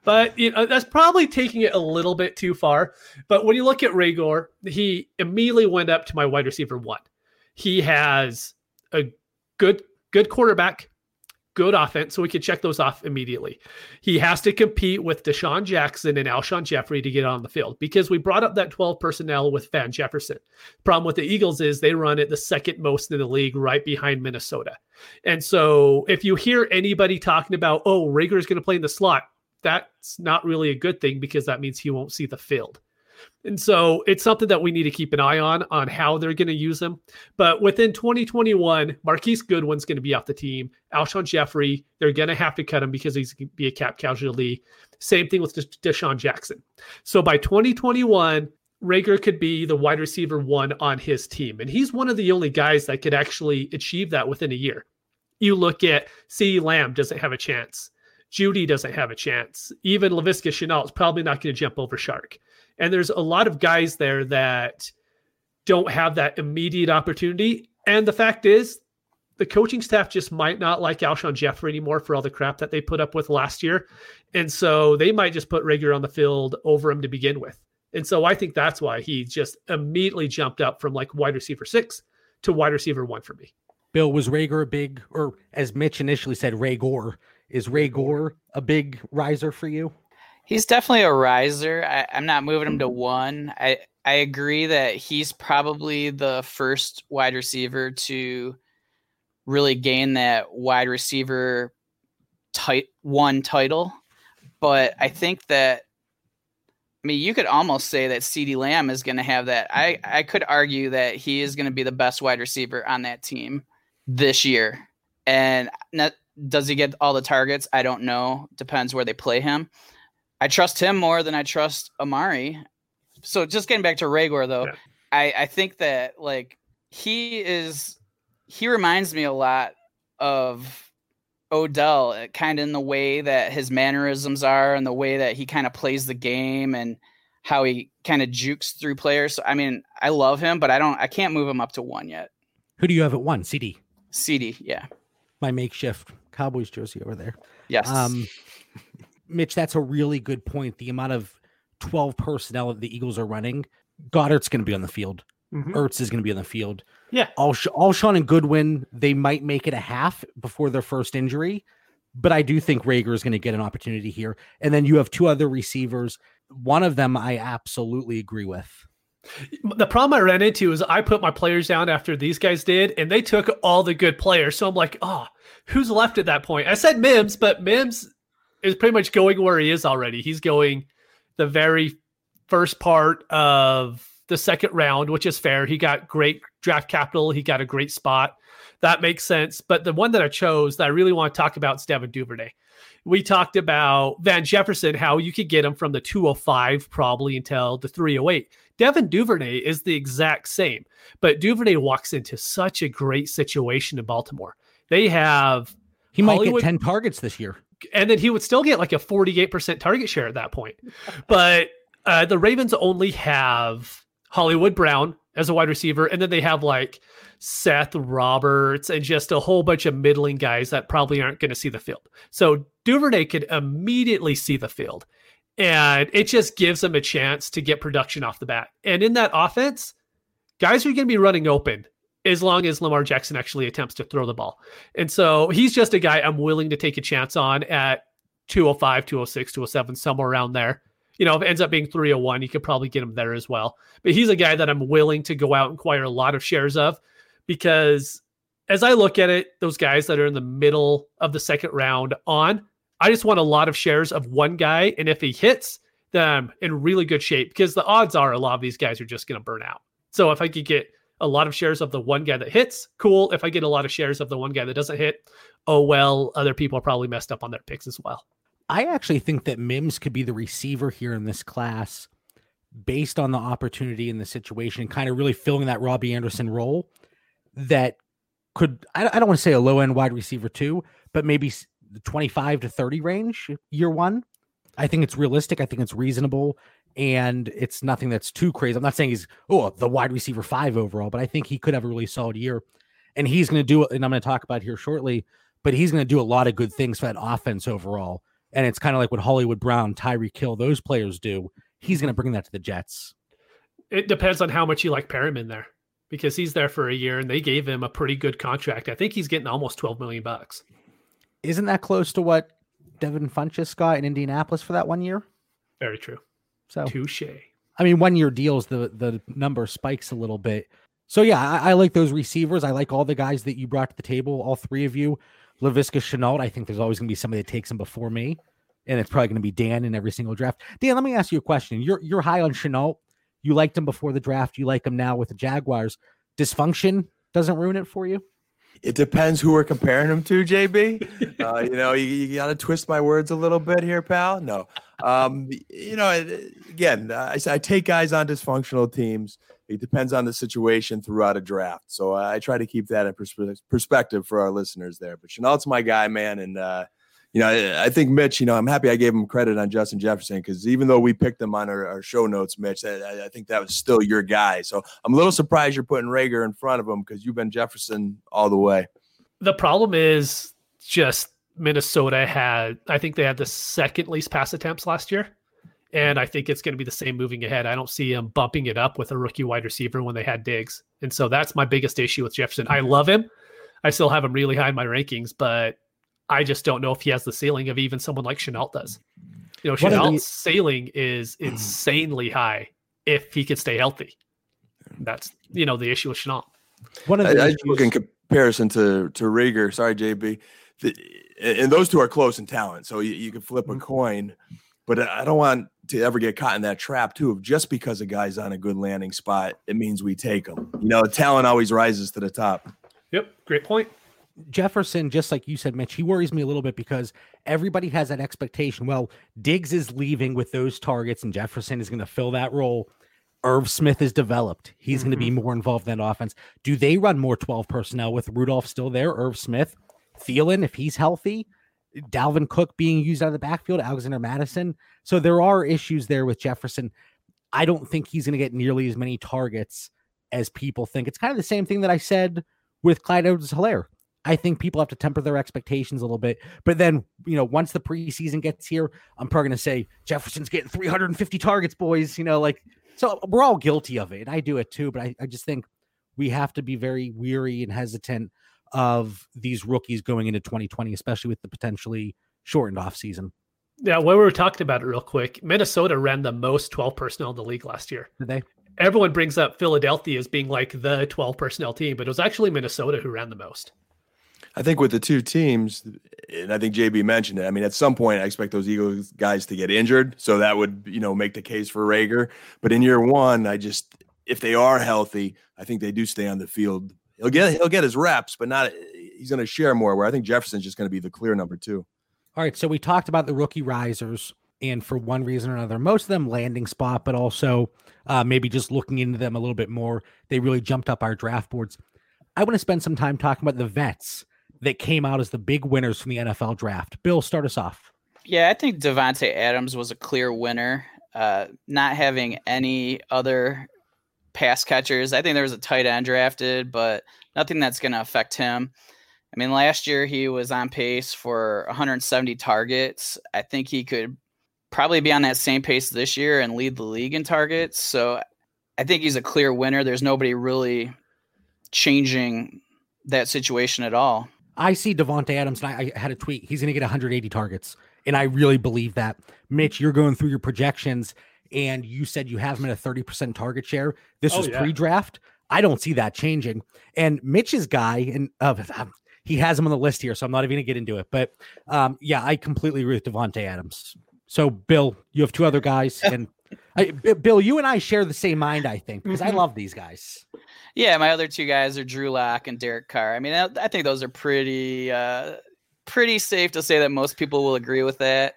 But you know, that's probably taking it a little bit too far. But when you look at Reagor, he immediately went up to my wide receiver one. He has a good good quarterback, good offense, so we can check those off immediately. He has to compete with DeSean Jackson and Alshon Jeffery to get on the field because we brought up that 12 personnel with Van Jefferson. Problem with the Eagles is they run it the second most in the league, right behind Minnesota. And so if you hear anybody talking about, oh, Reagor is going to play in the slot, that's not really a good thing because that means he won't see the field. And so it's something that we need to keep an eye on on how they're going to use him. But within 2021, Marquise Goodwin's going to be off the team. Alshon Jeffery, they're going to have to cut him because he's going to be a cap casualty. Same thing with DeSean Jackson. So by 2021, Reagor could be the wide receiver one on his team. And he's one of the only guys that could actually achieve that within a year. You look at C. Lamb doesn't have a chance. Jeudy doesn't have a chance. Even Laviska Shenault is probably not going to jump over Chark. And there's a lot of guys there that don't have that immediate opportunity. And the fact is, the coaching staff just might not like Alshon Jeffery anymore for all the crap that they put up with last year. And so they might just put Reagor on the field over him to begin with. And so I think that's why he just immediately jumped up from like wide receiver six to wide receiver one for me. Bill, was Rager a big, or as Mitch initially said, Ragor? Is Ray Gore a big riser for you? He's definitely a riser. I, I'm not moving him to one. I I agree that he's probably the first wide receiver to really gain that wide receiver tight one title. But I think that I mean you could almost say that CeeDee Lamb is going to have that. I I could argue that he is going to be the best wide receiver on that team this year. And does he get all the targets? I don't know. Depends where they play him. I trust him more than I trust Amari. So just getting back to Reagor though, Yeah. I, I think that like he is he reminds me a lot of Odell, uh, kind of in the way that his mannerisms are and the way that he kind of plays the game and how he kind of jukes through players. So, I mean, I love him, but I don't I can't move him up to one yet. Who do you have at one? CeeDee. CeeDee, yeah. My makeshift Cowboys jersey over there. Yes. Um, Mitch, that's a really good point. The amount of 12 personnel that the Eagles are running, Goedert's going to be on the field. Mhm. Ertz is going to be on the field. Yeah. All Alshon and Goodwin, they might make it a half before their first injury, but I do think Reagor is going to get an opportunity here. And then you have two other receivers. One of them I absolutely agree with. The problem I ran into is I put my players down after these guys did, and they took all the good players. So I'm like, oh, who's left at that point? I said Mims, but Mims is pretty much going where he is already. He's going the very first part of the second round, which is fair. He got great draft capital. He got a great spot. That makes sense. But the one that I chose that I really want to talk about is Devin Duvernay. We talked about Van Jefferson, how you could get him from the 205 probably until the 308. Devin Duvernay is the exact same, but Duvernay walks into such a great situation in Baltimore. They have, He might Hollywood- get 10 targets this year. and then he would still get like a 48% target share at that point. But uh, the Ravens only have Hollywood Brown as a wide receiver, and then they have like Seth Roberts and just a whole bunch of middling guys that probably aren't going to see the field. So Duvernay could immediately see the field, and it just gives them a chance to get production off the bat. And in that offense, guys are going to be running open as long as Lamar Jackson actually attempts to throw the ball. And so he's just a guy I'm willing to take a chance on at 205, 206, 207, somewhere around there. You know, if it ends up being 301, you could probably get him there as well. But he's a guy that I'm willing to go out and acquire a lot of shares of because as I look at it, those guys that are in the middle of the second round on, I just want a lot of shares of one guy. And if he hits, then I'm in really good shape because the odds are a lot of these guys are just going to burn out. So if I could get a lot of shares of the one guy that hits, cool. If I get a lot of shares of the one guy that doesn't hit, oh well, other people are probably messed up on their picks as well. I actually think that Mims could be the receiver here in this class based on the opportunity and the situation, kind of really filling that Robby Anderson role that could, I, I don't want to say a low end wide receiver too, but maybe the 25 to 30 range year one. I think it's realistic. I think it's reasonable. And it's nothing that's too crazy. I'm not saying he's, oh, the wide receiver five overall, but I think he could have a really solid year. And he's going to do it. And I'm going to talk about here shortly, but he's going to do a lot of good things for that offense overall. And it's kind of like what Hollywood Brown, Tyreek Hill, those players do. He's going to bring that to the Jets. It depends on how much you like Perriman there because he's there for a year and they gave him a pretty good contract. I think he's getting almost 12 million bucks. Isn't that close to what Devin Funchess got in Indianapolis for that one year? Very true. So Touche. I mean, one year deals, the the number spikes a little bit. So yeah, I, I like those receivers. I like all the guys that you brought to the table, all three of you. Laviska Shenault, I think there's always gonna be somebody that takes him before me. And it's probably gonna be Dan in every single draft. Dan, let me ask you a question. You're you're high on Shenault. You liked him before the draft, you like him now with the Jaguars. Dysfunction doesn't ruin it for you? It depends who we're comparing him to, JB. Uh, you know, you, you got to twist my words a little bit here, pal. No, um, you know, again, I, I take guys on dysfunctional teams. It depends on the situation throughout a draft. So I try to keep that in perspe- perspective for our listeners there. But Shenault's my guy, man, and uh, you know, I, think Mitch. You know, I'm happy I gave him credit on Justin Jefferson because even though we picked him on our, our show notes, Mitch, I, I- I think that was still your guy. So I'm a little surprised you're putting Reagor in front of him because you've been Jefferson all the way. The problem is just Minnesota had, I think they had the second least pass attempts last year. And I think it's going to be the same moving ahead. I don't see him bumping it up with a rookie wide receiver when they had Diggs. And so that's my biggest issue with Jefferson. I love him. I still have him really high in my rankings, but I just don't know if he has the ceiling of even someone like Shenault does. You know, One of the- ceiling is insanely high if he could stay healthy. That's, you know, the issue with Shenault. One of the I issues- look in comparison to to Reagor. Sorry, JB. The, and those two are close in talent, so you, you can flip Mm-hmm. a coin. But I don't want to ever get caught in that trap too. Of just because a guy's on a good landing spot, it means we take him. You know, talent always rises to the top. Yep. Great point. Jefferson, just like you said, Mitch, he worries me a little bit because everybody has that expectation. Well, Diggs is leaving with those targets, and Jefferson is going to fill that role. Irv Smith is developed. He's going to be mm-hmm. more involved in that offense. Do they run more 12 personnel with Rudolph still there? Irv Smith, Thielen, if he's healthy, Dalvin Cook being used out of the backfield, Alexander Mattison. So there are issues there with Jefferson. I don't think he's going to get nearly as many targets as people think. It's kind of the same thing that I said with Clyde Edwards Helaire. I think people have to temper their expectations a little bit. But then, you know, once the preseason gets here, I'm probably going to say Jefferson's getting 350 targets, boys. You know, like, so we're all guilty of it. And I do it too. But I, I just think we have to be very weary and hesitant of these rookies going into 2020, especially with the potentially shortened off season. Yeah, when we were talking about it real quick, Minnesota ran the most 12 personnel in the league last year. Did they? Everyone brings up Philadelphia as being like the 12 personnel team, but it was actually Minnesota who ran the most. I think with the two teams, and I think JB mentioned it. I mean, at some point, I expect those Eagles guys to get injured, so that would you know make the case for Reagor. But in year one, I just if they are healthy, I think they do stay on the field. He'll get he'll get his reps, but not he's going to share more. Where I think Jefferson's just going to be the clear number two. All right, so we talked about the rookie risers, and for one reason or another, most of them landing spot, but also uh, maybe just looking into them a little bit more, they really jumped up our draft boards. I want to spend some time talking about the vets that came out as the big winners from the NFL draft. Bill, start us off. Yeah, I think Davante Adams was a clear winner. Uh, not having any other pass catchers. I think there was a tight end drafted, but nothing that's going to affect him. I mean, last year he was on pace for 170 targets. I think he could probably be on that same pace this year and lead the league in targets. So I think he's a clear winner. There's nobody really changing that situation at all. I see Davante Adams, and I, I had a tweet. He's going to get 180 targets, and I really believe that. Mitch, you're going through your projections, and you said you have him at a 30% target share. This oh, was yeah. pre-draft. I don't see that changing. And Mitch's guy, and uh, he has him on the list here, so I'm not even going to get into it. But um, yeah, I completely agree with Davante Adams. So, Bill, you have two other guys, and I, Bill, you and I share the same mind, I think, because mm-hmm. I love these guys. Yeah, my other two guys are Drew Lock and Derek Carr. I mean, I, I think those are pretty, uh, pretty safe to say that most people will agree with that.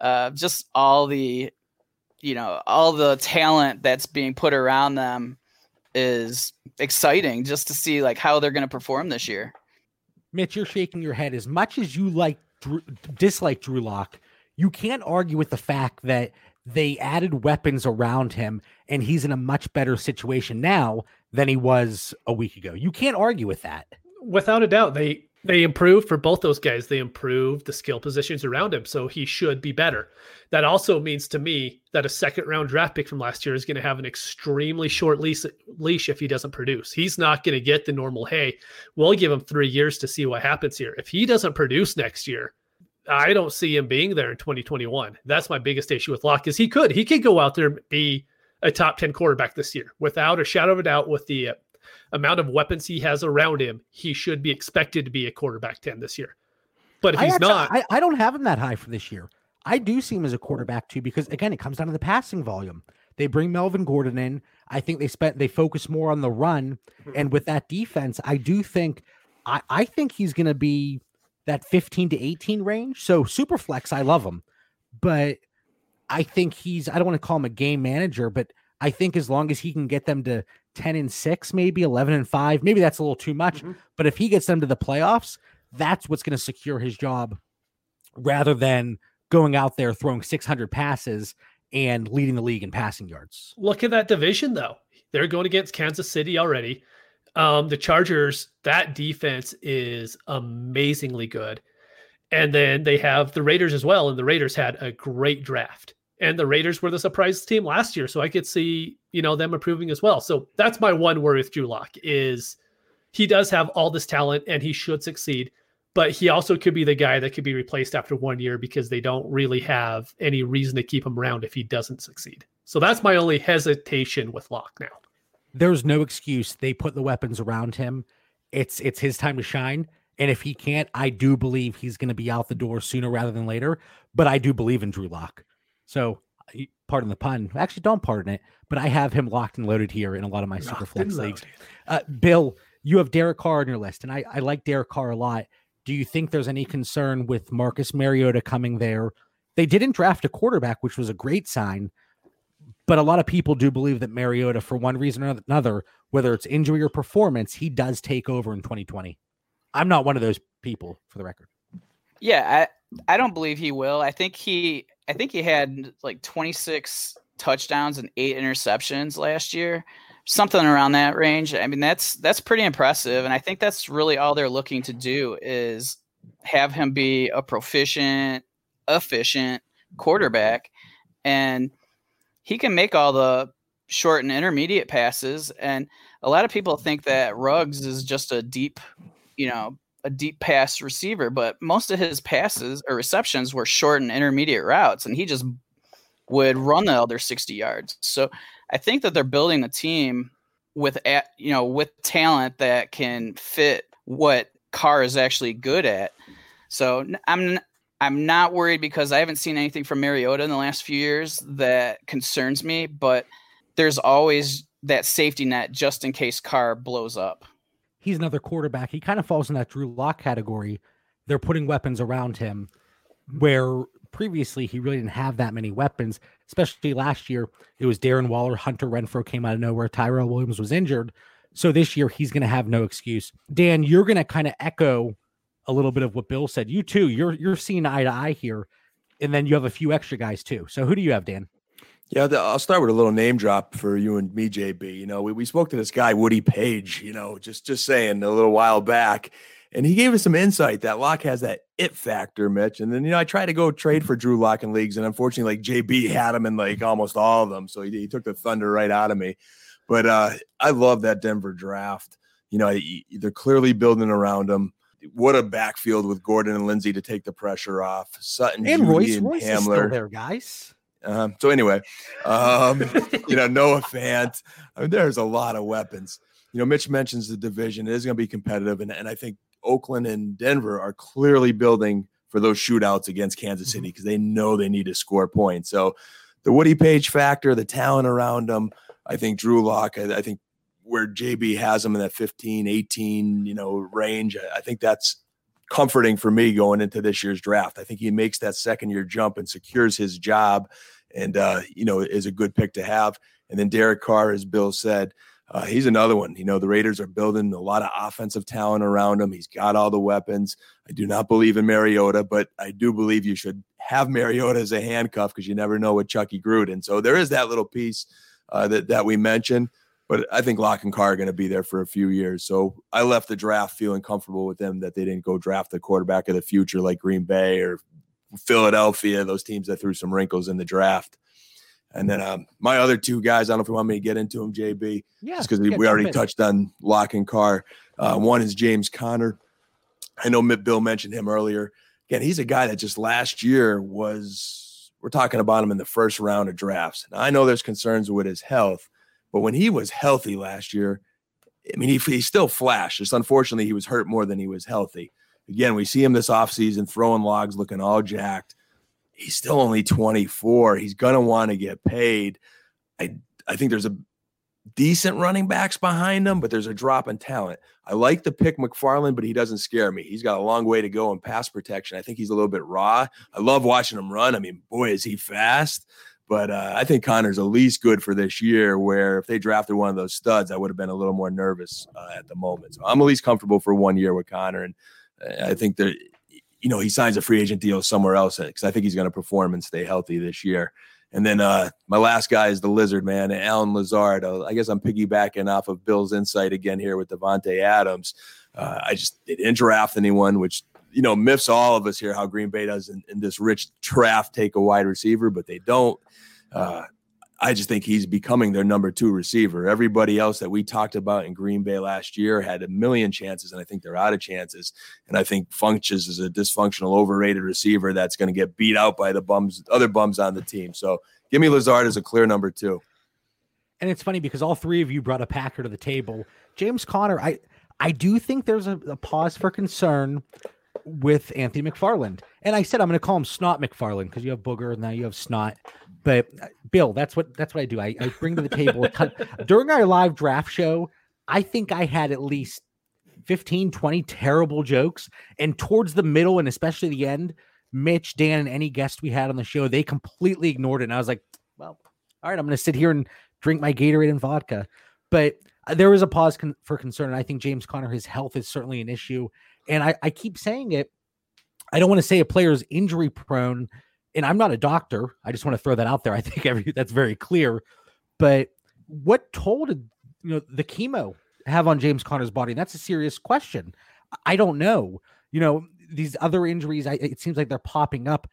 Uh, just all the, you know, all the talent that's being put around them is exciting just to see like how they're going to perform this year. Mitch, you're shaking your head as much as you like Drew, dislike Drew Lock. You can't argue with the fact that they added weapons around him and he's in a much better situation now than he was a week ago. You can't argue with that. Without a doubt, they they improved for both those guys. They improved the skill positions around him, so he should be better. That also means to me that a second round draft pick from last year is going to have an extremely short leash, leash if he doesn't produce. He's not going to get the normal, hey, we'll give him three years to see what happens here. If he doesn't produce next year, I don't see him being there in 2021. That's my biggest issue with Lock is he could he could go out there and be a top 10 quarterback this year without a shadow of a doubt with the uh, amount of weapons he has around him. He should be expected to be a quarterback 10 this year. But if he's actually, not, I, I don't have him that high for this year. I do see him as a quarterback too because again, it comes down to the passing volume. They bring Melvin Gordon in. I think they spent they focus more on the run, and mm-hmm. with that defense, I do think I, I think he's going to be that 15 to 18 range. So super flex, I love him. But I think he's I don't want to call him a game manager, but I think as long as he can get them to 10 and 6, maybe 11 and 5, maybe that's a little too much. Mm-hmm. But if he gets them to the playoffs, that's what's going to secure his job rather than going out there throwing 600 passes and leading the league in passing yards. Look at that division, though. They're going against Kansas City already. Um, the Chargers, that defense is amazingly good. And then they have the Raiders as well. And the Raiders had a great draft. And the Raiders were the surprise team last year. So I could see, you know, them improving as well. So that's my one worry with Drew Lock is he does have all this talent and he should succeed. But he also could be the guy that could be replaced after one year because they don't really have any reason to keep him around if he doesn't succeed. So that's my only hesitation with Lock now there's no excuse. They put the weapons around him. It's it's his time to shine. And if he can't, I do believe he's going to be out the door sooner rather than later. But I do believe in Drew Lock. So pardon the pun. Actually, don't pardon it. But I have him locked and loaded here in a lot of my super flex leagues. Uh, Bill, you have Derek Carr on your list, and I, I like Derek Carr a lot. Do you think there's any concern with Marcus Mariota coming there? They didn't draft a quarterback, which was a great sign. But a lot of people do believe that Mariota, for one reason or another, whether it's injury or performance, he does take over in 2020. I'm not one of those people, for the record. Yeah, I I don't believe he will. I think he I think he had like 26 touchdowns and eight interceptions last year. something around that range. I mean, that's that's pretty impressive, and I think that's really all they're looking to do is have him be a proficient, efficient quarterback, and he can make all the short and intermediate passes. And a lot of people think that Ruggs is just a deep, you know, a deep pass receiver, but most of his passes or receptions were short and intermediate routes, and he just would run the other 60 yards. So I think that they're building a team with at, you know with talent that can fit what Carr is actually good at. So I'm I'm not worried because I haven't seen anything from Mariota in the last few years that concerns me, but there's always that safety net just in case Carr blows up. He's another quarterback. He kind of falls in that Drew Lock category. They're putting weapons around him where previously he really didn't have that many weapons, especially last year. It was Darren Waller, Hunter Renfrow came out of nowhere, Tyrell Williams was injured. So this year he's going to have no excuse. Dan, you're going to kind of echo a little bit of what Bill said. You too, you're you're seeing eye to eye here, and then you have a few extra guys too. So who do you have, Dan? Yeah, I'll start with a little name drop for you and me, JB. You know, we, we spoke to this guy Woody Paige. You know, just just saying a little while back, and he gave us some insight that Lock has that it factor, Mitch. And then, you know, I tried to go trade for Drew Lock in leagues, and unfortunately, like JB had him in like almost all of them. So he, he took the thunder right out of me. But uh, I love that Denver draft. You know, they're clearly building around him. What a backfield with Gordon and Lindsay to take the pressure off. Sutton and Jeudy Royce, and Royce Hamler. is still there, guys. Uh, so anyway, um, you know, Noah Fant. I mean, there's a lot of weapons. You know, Mitch mentions the division. It is going to be competitive, and, and I think Oakland and Denver are clearly building for those shootouts against Kansas City because mm-hmm. they know they need to score points. So the Woody Paige factor, the talent around them, I think Drew Lock, I, I think where JB has him in that 15, 18, you know, range, I, think that's comforting for me going into this year's draft. I think he makes that second year jump and secures his job and, uh, you know, is a good pick to have. And then Derek Carr, as Bill said, uh, he's another one. You know, the Raiders are building a lot of offensive talent around him. He's got all the weapons. I do not believe in Mariota, but I do believe you should have Mariota as a handcuff because you never know what Chucky Gruden. So there is that little piece uh, that that we mentioned. But I think Lock and Carr are going to be there for a few years. So I left the draft feeling comfortable with them that they didn't go draft the quarterback of the future like Green Bay or Philadelphia, those teams that threw some wrinkles in the draft. And then um, my other two guys, I don't know if you want me to get into them, JB. Yeah. because we already touched on Lock and Carr. Uh, one is James Conner. I know Bill mentioned him earlier. Again, he's a guy that just last year was, we're talking about him in the first round of drafts. Now, I know there's concerns with his health, but when he was healthy last year, I mean, he, he still flashed. Just unfortunately, he was hurt more than he was healthy. Again, we see him this offseason throwing logs, looking all jacked he's still only 24. He's going to want to get paid. I I think there's a decent running backs behind him, but there's a drop in talent. I like the pick McFarland, but he doesn't scare me. He's got a long way to go in pass protection. I think he's a little bit raw. I love watching him run. I mean, boy, is he fast. But uh, I think Conner's at least good for this year. Where if they drafted one of those studs, I would have been a little more nervous uh, at the moment. So I'm at least comfortable for one year with Conner, and uh, I think that you know, he signs a free agent deal somewhere else because I think he's going to perform and stay healthy this year. And then uh, my last guy is the lizard man, Allen Lazard. Uh, I guess I'm piggybacking off of Bill's insight again here with Davante Adams. Uh, I just didn't draft anyone, which you know miffs all of us here how Green Bay does in, in this rich draft take a wide receiver, but they don't. Uh, I just think he's becoming their number two receiver. Everybody else that we talked about in Green Bay last year had a million chances, and I think they're out of chances. And I think Funchess is a dysfunctional, overrated receiver that's going to get beat out by the bums, other bums on the team. So give me Lazard as a clear number two. And it's funny because all three of you brought a Packer to the table. James Conner, I I do think there's a, a pause for concern with Anthony McFarland. And I said I'm going to call him Snot McFarland because you have Booger and now you have Snot. But uh, Bill, that's what that's what I do. I, I bring to the table a ton. during our live draft show. I think I had at least 15, 20 terrible jokes. And towards the middle and especially the end, Mitch, Dan, and any guest we had on the show, they completely ignored it. And I was like, well, all right, I'm going to sit here and drink my Gatorade and vodka. But uh, there was a pause con- for concern. And I think James Conner, his health is certainly an issue. And I, I keep saying it. I don't want to say a player's injury prone and I'm not a doctor. I just want to throw that out there. I think every that's very clear. But what told you know the chemo have on James Conner's body? And that's a serious question. I don't know. You know, these other injuries, I, it seems like they're popping up.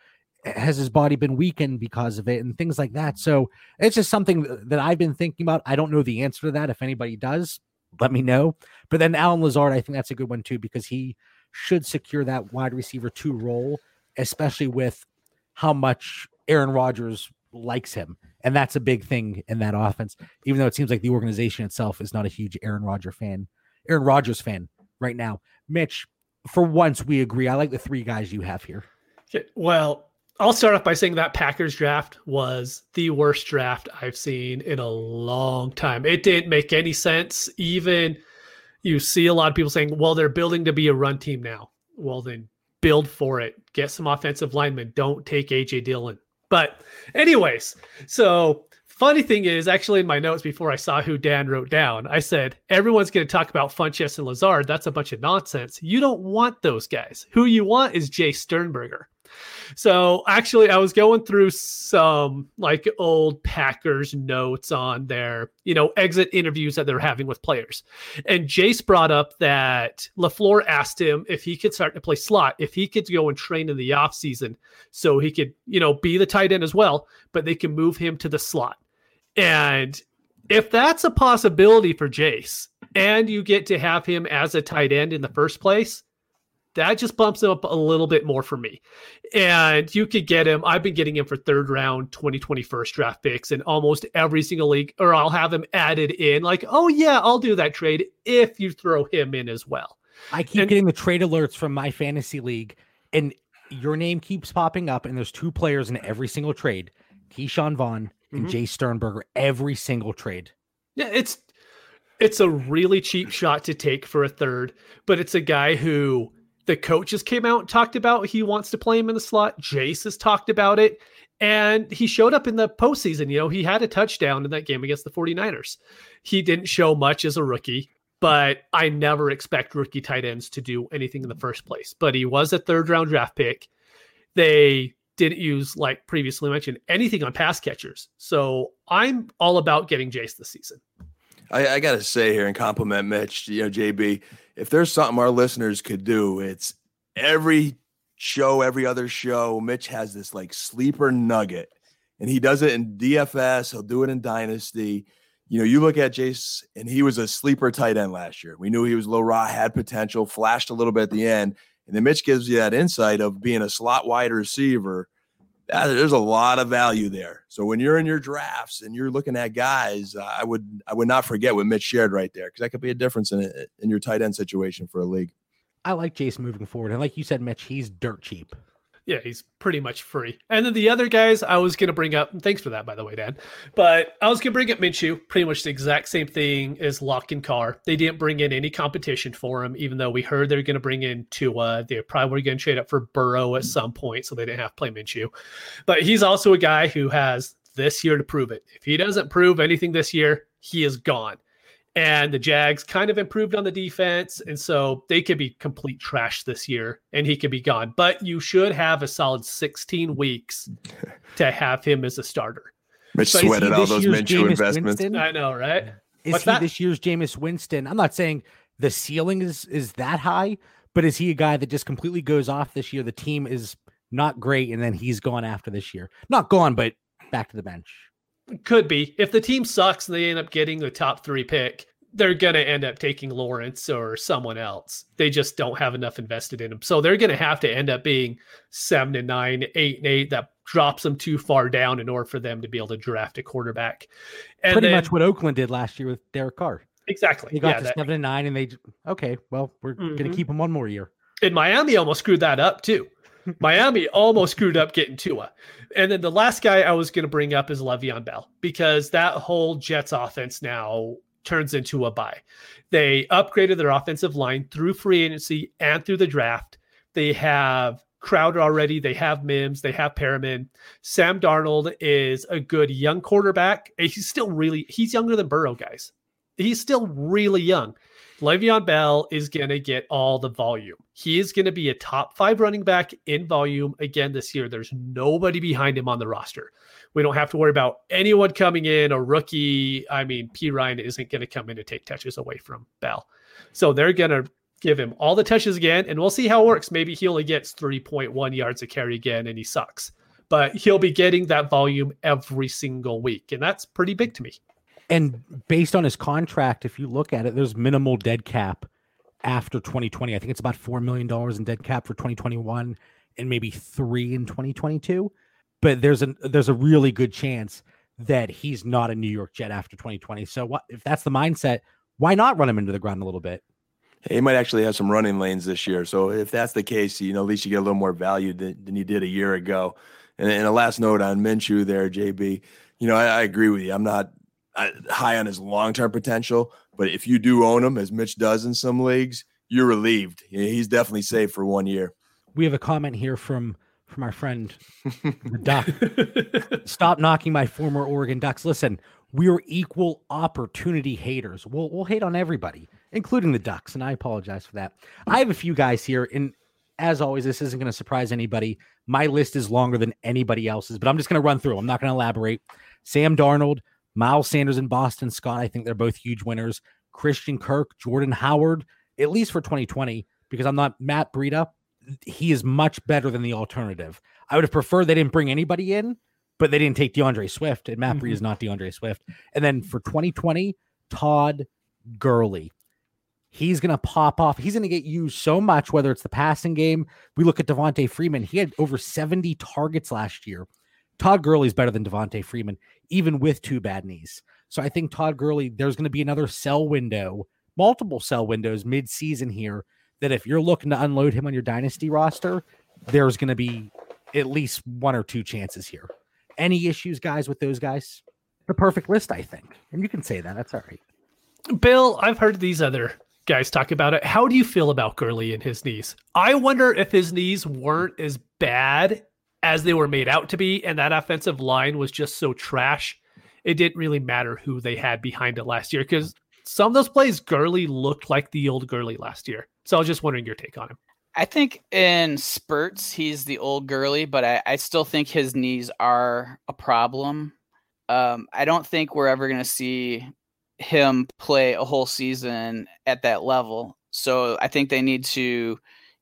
Has his body been weakened because of it and things like that? So it's just something that I've been thinking about. I don't know the answer to that. If anybody does, let me know. But then Allen Lazard, I think that's a good one too, because he should secure that wide receiver two role, especially with how much Aaron Rodgers likes him. And that's a big thing in that offense, even though it seems like the organization itself is not a huge Aaron Rodgers fan, Aaron Rodgers fan right now. Mitch, for once we agree. I like the three guys you have here. Well, I'll start off by saying that Packers draft was the worst draft I've seen in a long time. It didn't make any sense. Even you see a lot of people saying, well, they're building to be a run team now. Well, then build for it. Get some offensive linemen. Don't take AJ Dillon. But, anyways, so funny thing is, actually, in my notes before I saw who Dan wrote down, I said, everyone's going to talk about Funchess and Lazard. That's a bunch of nonsense. You don't want those guys. Who you want is Jace Sternberger. So actually, I was going through some like old Packers notes on their, you know, exit interviews that they're having with players. And Jace brought up that LaFleur asked him if he could start to play slot, if he could go and train in the off season so he could, you know, be the tight end as well, but they can move him to the slot. And if that's a possibility for Jace and you get to have him as a tight end in the first place, that just bumps him up a little bit more for me. And you could get him. I've been getting him for third round 2020 first draft picks in almost every single league, or I'll have him added in. Like, oh, yeah, I'll do that trade if you throw him in as well. I keep and, getting the trade alerts from my fantasy league, and your name keeps popping up, and there's two players in every single trade Ke'Shawn Vaughn and mm-hmm. Jace Sternberger, every single trade. Yeah, it's it's a really cheap shot to take for a third, but it's a guy who the coaches came out and talked about he wants to play him in the slot. Jace has talked about it. And he showed up in the postseason. You know, he had a touchdown in that game against the 49ers. He didn't show much as a rookie, but I never expect rookie tight ends to do anything in the first place. But he was a third round draft pick. They didn't use, like previously mentioned, anything on pass catchers. So I'm all about getting Jace this season. I, I got to say here and compliment Mitch, you know, JB, if there's something our listeners could do, it's every show, every other show, Mitch has this like sleeper nugget and he does it in DFS. He'll do it in Dynasty. You know, you look at Jace, and he was a sleeper tight end last year. We knew he was low raw, had potential, flashed a little bit at the end. And then Mitch gives you that insight of being a slot wide receiver that, there's a lot of value there. So when you're in your drafts and you're looking at guys, uh, I would I would not forget what Mitch shared right there because that could be a difference in in your tight end situation for a league. I like Jason moving forward, and like you said, Mitch, he's dirt cheap yeah, he's pretty much free. And then the other guys I was going to bring up, thanks for that, by the way, Dan. But I was going to bring up Minshew, pretty much the exact same thing as Lock and Carr. They didn't bring in any competition for him, even though we heard they're going to bring in Tua. They probably were going to trade up for Burrow at some point, so they didn't have to play Minshew. But he's also a guy who has this year to prove it. If he doesn't prove anything this year, he is gone and the Jags kind of improved on the defense, and so they could be complete trash this year, and he could be gone. But you should have a solid 16 weeks to have him as a starter. Mitch so sweated all those Minshew investments. Winston? I know, right? Is What's he that? this year's Jameis Winston? I'm not saying the ceiling is is that high, but is he a guy that just completely goes off this year? The team is not great, and then he's gone after this year. Not gone, but back to the bench. Could be. If the team sucks and they end up getting the top three pick, they're going to end up taking Lawrence or someone else. They just don't have enough invested in them. So they're going to have to end up being seven and nine, eight and eight. That drops them too far down in order for them to be able to draft a quarterback. And Pretty then, much what Oakland did last year with Derek Carr. Exactly. They got yeah, to that, seven and nine, and they okay. Well, we're mm-hmm. going to keep him one more year. And Miami almost screwed that up too. Miami almost screwed up getting Tua. And then the last guy I was going to bring up is Le'Veon Bell because that whole Jets offense now turns into a buy. They upgraded their offensive line through free agency and through the draft. They have Crowder already. They have Mims. They have Perriman. Sam Darnold is a good young quarterback. He's still really he's younger than Burrow, guys. He's still really young. Le'Veon Bell is going to get all the volume. He is going to be a top five running back in volume again this year. There's nobody behind him on the roster. We don't have to worry about anyone coming in, a rookie. I mean, Perine isn't going to come in to take touches away from Bell. So they're going to give him all the touches again, and we'll see how it works. Maybe he only gets 3.1 yards a carry again and he sucks, but he'll be getting that volume every single week. And that's pretty big to me. And based on his contract, if you look at it, there's minimal dead cap after 2020. I think it's about $4 million in dead cap for 2021 and maybe three in 2022 but there's a there's a really good chance that he's not a New York Jet after 2020. So what if that's the mindset? Why not run him into the ground a little bit? He might actually have some running lanes this year. So if that's the case, you know, at least you get a little more value than, than you did a year ago. And, and a last note on Minshew there, JB. You know, I, I agree with you. I'm not Uh, high on his long term potential, but if you do own him, as Mitch does in some leagues, you're relieved. He's definitely safe for one year. We have a comment here from from our friend the Duck. Stop knocking my former Oregon Ducks. Listen, we're equal opportunity haters. We'll we'll hate on everybody, including the Ducks, and I apologize for that. I have a few guys here, and as always, this isn't going to surprise anybody. My list is longer than anybody else's, but I'm just going to run through. I'm not going to elaborate. Sam Darnold, Miles Sanders, and Boston Scott. I think they're both huge winners. Christian Kirk, Jordan Howard, at least for 2020, because I'm not Matt Breida he is much better than the alternative. I would have preferred they didn't bring anybody in, but they didn't take D'Andre Swift, and Matt mm-hmm. is not D'Andre Swift. And then for 2020, Todd Gurley. He's going to pop off. He's going to get used so much, whether it's the passing game. We look at Devonta Freeman. He had over 70 targets last year. Todd Gurley's better than Devonta Freeman, even with two bad knees. So I think Todd Gurley, there's going to be another sell window, multiple sell windows mid-season here that if you're looking to unload him on your dynasty roster, there's going to be at least one or two chances here. Any issues, guys, with those guys? The perfect list, I think. And you can say that. That's all right. Bill, I've heard these other guys talk about it. How do you feel about Gurley and his knees? I wonder if his knees weren't as bad as they were made out to be, and that offensive line was just so trash. It didn't really matter who they had behind it last year because some of those plays, Gurley looked like the old Gurley last year. So I was just wondering your take on him. I think in spurts he's the old Gurley, but I, I still think his knees are a problem. Um, I don't think we're ever going to see him play a whole season at that level. So I think they need to